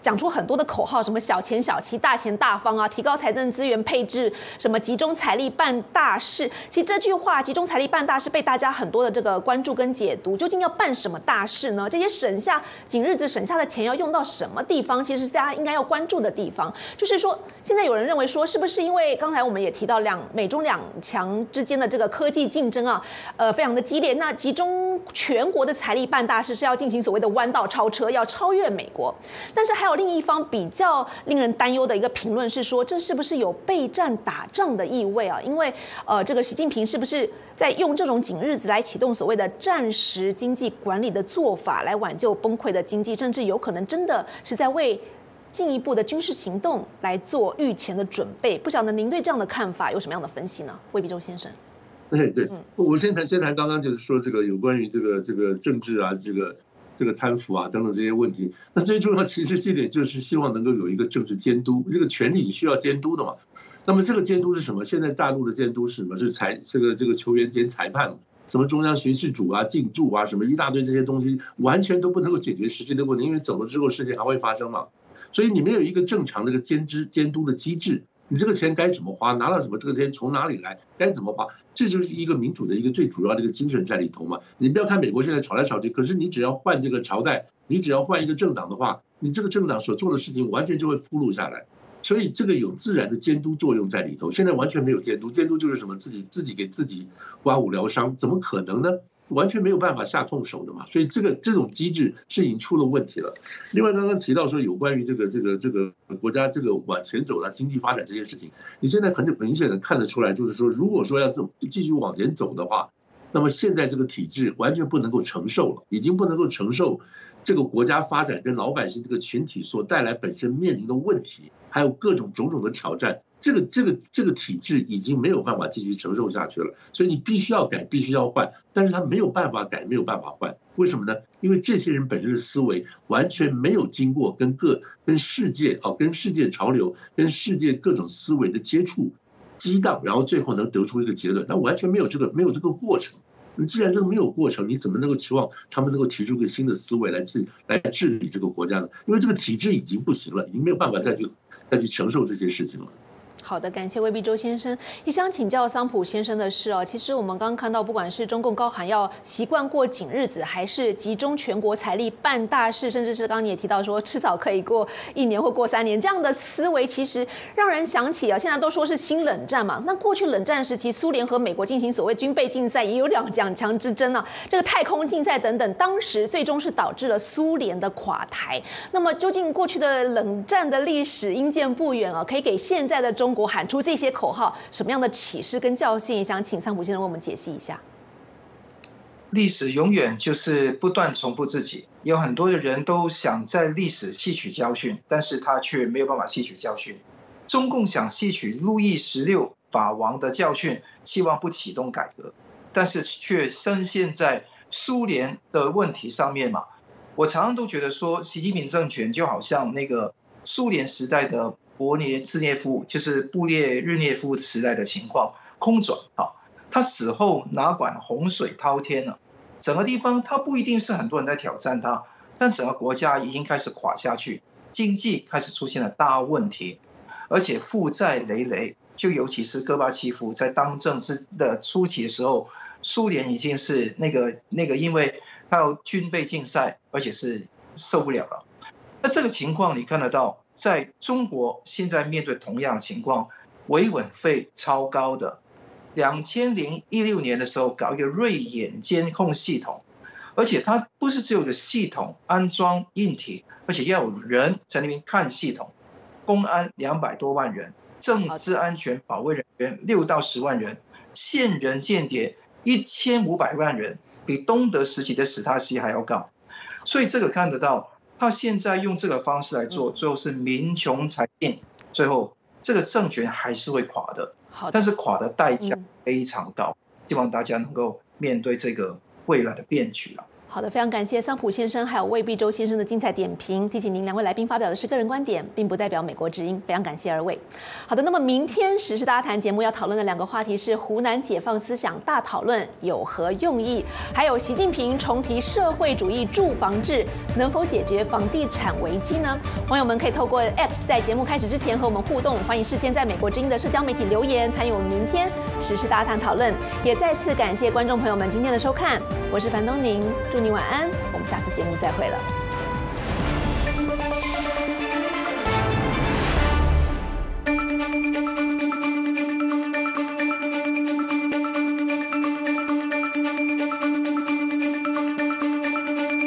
讲出很多的口号，什么小钱小气，大钱大方啊，提高财政资源配置，什么集中财力办大事。其实这句话“集中财力办大事”被大家很多的这个关注跟解读，究竟要办什么大事呢？这些省下紧日子省下的钱要用到什么地方？其实是大家应该要关注的地方。就是说，现在有人认为说，是不是因为刚才我们也提到两美中两强之间的这个科技竞争啊，呃，非常的激烈。那集中全国的财力办大事是要进行所谓的弯道超车，要超越美国。但是还有。另一方比较令人担忧的一个评论是说，这是不是有备战打仗的意味啊？因为呃，这个习近平是不是在用这种紧日子来启动所谓的战时经济管理的做法，来挽救崩溃的经济，甚至有可能真的是在为进一步的军事行动来做御前的准备？不晓得您对这样的看法有什么样的分析呢？魏必洲先生，对对，我先谈先谈刚刚就是说这个有关于这个这个政治啊，这个。这个贪腐啊等等这些问题，那最重要其实这点就是希望能够有一个政治监督，这个权力你需要监督的嘛。那么这个监督是什么？现在大陆的监督是什么？是裁这个这个球员兼裁判，什么中央巡视组啊、进驻啊，什么一大堆这些东西，完全都不能够解决实际的问题，因为走了之后事情还会发生嘛。所以你没有一个正常的一个监知监督的机制。你这个钱该怎么花？拿了什么？这个钱从哪里来？该怎么花？这就是一个民主的一个最主要的一个精神在里头嘛。你不要看美国现在吵来吵去，可是你只要换这个朝代，你只要换一个政党的话，你这个政党所做的事情完全就会铺路下来。所以这个有自然的监督作用在里头。现在完全没有监督，监督就是什么？自己自己给自己刮骨疗伤，怎么可能呢？完全没有办法下痛手的嘛，所以这个这种机制是已经出了问题了。另外，刚刚提到说有关于这个这个这个国家这个往前走的经济发展这件事情，你现在很明显的看得出来，就是说，如果说要这继续往前走的话，那么现在这个体制完全不能够承受了，已经不能够承受。这个国家发展跟老百姓这个群体所带来本身面临的问题，还有各种种种的挑战，这个这个这个体制已经没有办法继续承受下去了，所以你必须要改，必须要换，但是他没有办法改，没有办法换，为什么呢？因为这些人本身的思维完全没有经过跟各跟世界哦，跟世界潮流，跟世界各种思维的接触激荡，然后最后能得出一个结论，那完全没有这个没有这个过程。你既然这个没有过程，你怎么能够期望他们能够提出个新的思维来治来治理这个国家呢？因为这个体制已经不行了，已经没有办法再去再去承受这些事情了。好的，感谢魏必周先生。也想请教桑普先生的是哦，其实我们刚刚看到，不管是中共高喊要习惯过紧日子，还是集中全国财力办大事，甚至是刚刚你也提到说，迟早可以过一年或过三年，这样的思维其实让人想起啊，现在都说是新冷战嘛。那过去冷战时期，苏联和美国进行所谓军备竞赛，也有两两强之争啊，这个太空竞赛等等，当时最终是导致了苏联的垮台。那么究竟过去的冷战的历史因见不远啊，可以给现在的中国喊出这些口号，什么样的启示跟教训？想请桑普先生为我们解析一下。历史永远就是不断重复自己，有很多的人都想在历史吸取教训，但是他却没有办法吸取教训。中共想吸取路易十六法王的教训，希望不启动改革，但是却深陷在苏联的问题上面嘛。我常常都觉得说，习近平政权就好像那个苏联时代的。勃列日涅夫就是布列日涅夫时代的情况空转啊，他死后哪管洪水滔天了？整个地方他不一定是很多人在挑战他，但整个国家已经开始垮下去，经济开始出现了大问题，而且负债累累。就尤其是戈巴契夫在当政之的初期的时候，苏联已经是那个那个，因为他要军备竞赛，而且是受不了了。那这个情况你看得到？在中国现在面对同样情况，维稳费超高的，两千零一六年的时候搞一个瑞眼监控系统，而且它不是只有个系统安装硬体，而且要有人在那边看系统，公安两百多万人，政治安全保卫人员六到十万人，线人间谍一千五百万人，比东德时期的史塔西还要高，所以这个看得到。他现在用这个方式来做，最后是民穷财尽，最后这个政权还是会垮的。好，但是垮的代价非常高，希望大家能够面对这个未来的变局了。好的，非常感谢桑普先生还有魏必洲先生的精彩点评。提醒您，两位来宾发表的是个人观点，并不代表美国之音。非常感谢二位。好的，那么明天时事大谈节目要讨论的两个话题是湖南解放思想大讨论有何用意，还有习近平重提社会主义住房制能否解决房地产危机呢？网友们可以透过 X 在节目开始之前和我们互动，欢迎事先在美国之音的社交媒体留言参与我们明天时事大谈讨论。也再次感谢观众朋友们今天的收看，我是樊东宁，祝。你晚安，我们下次节目再会了。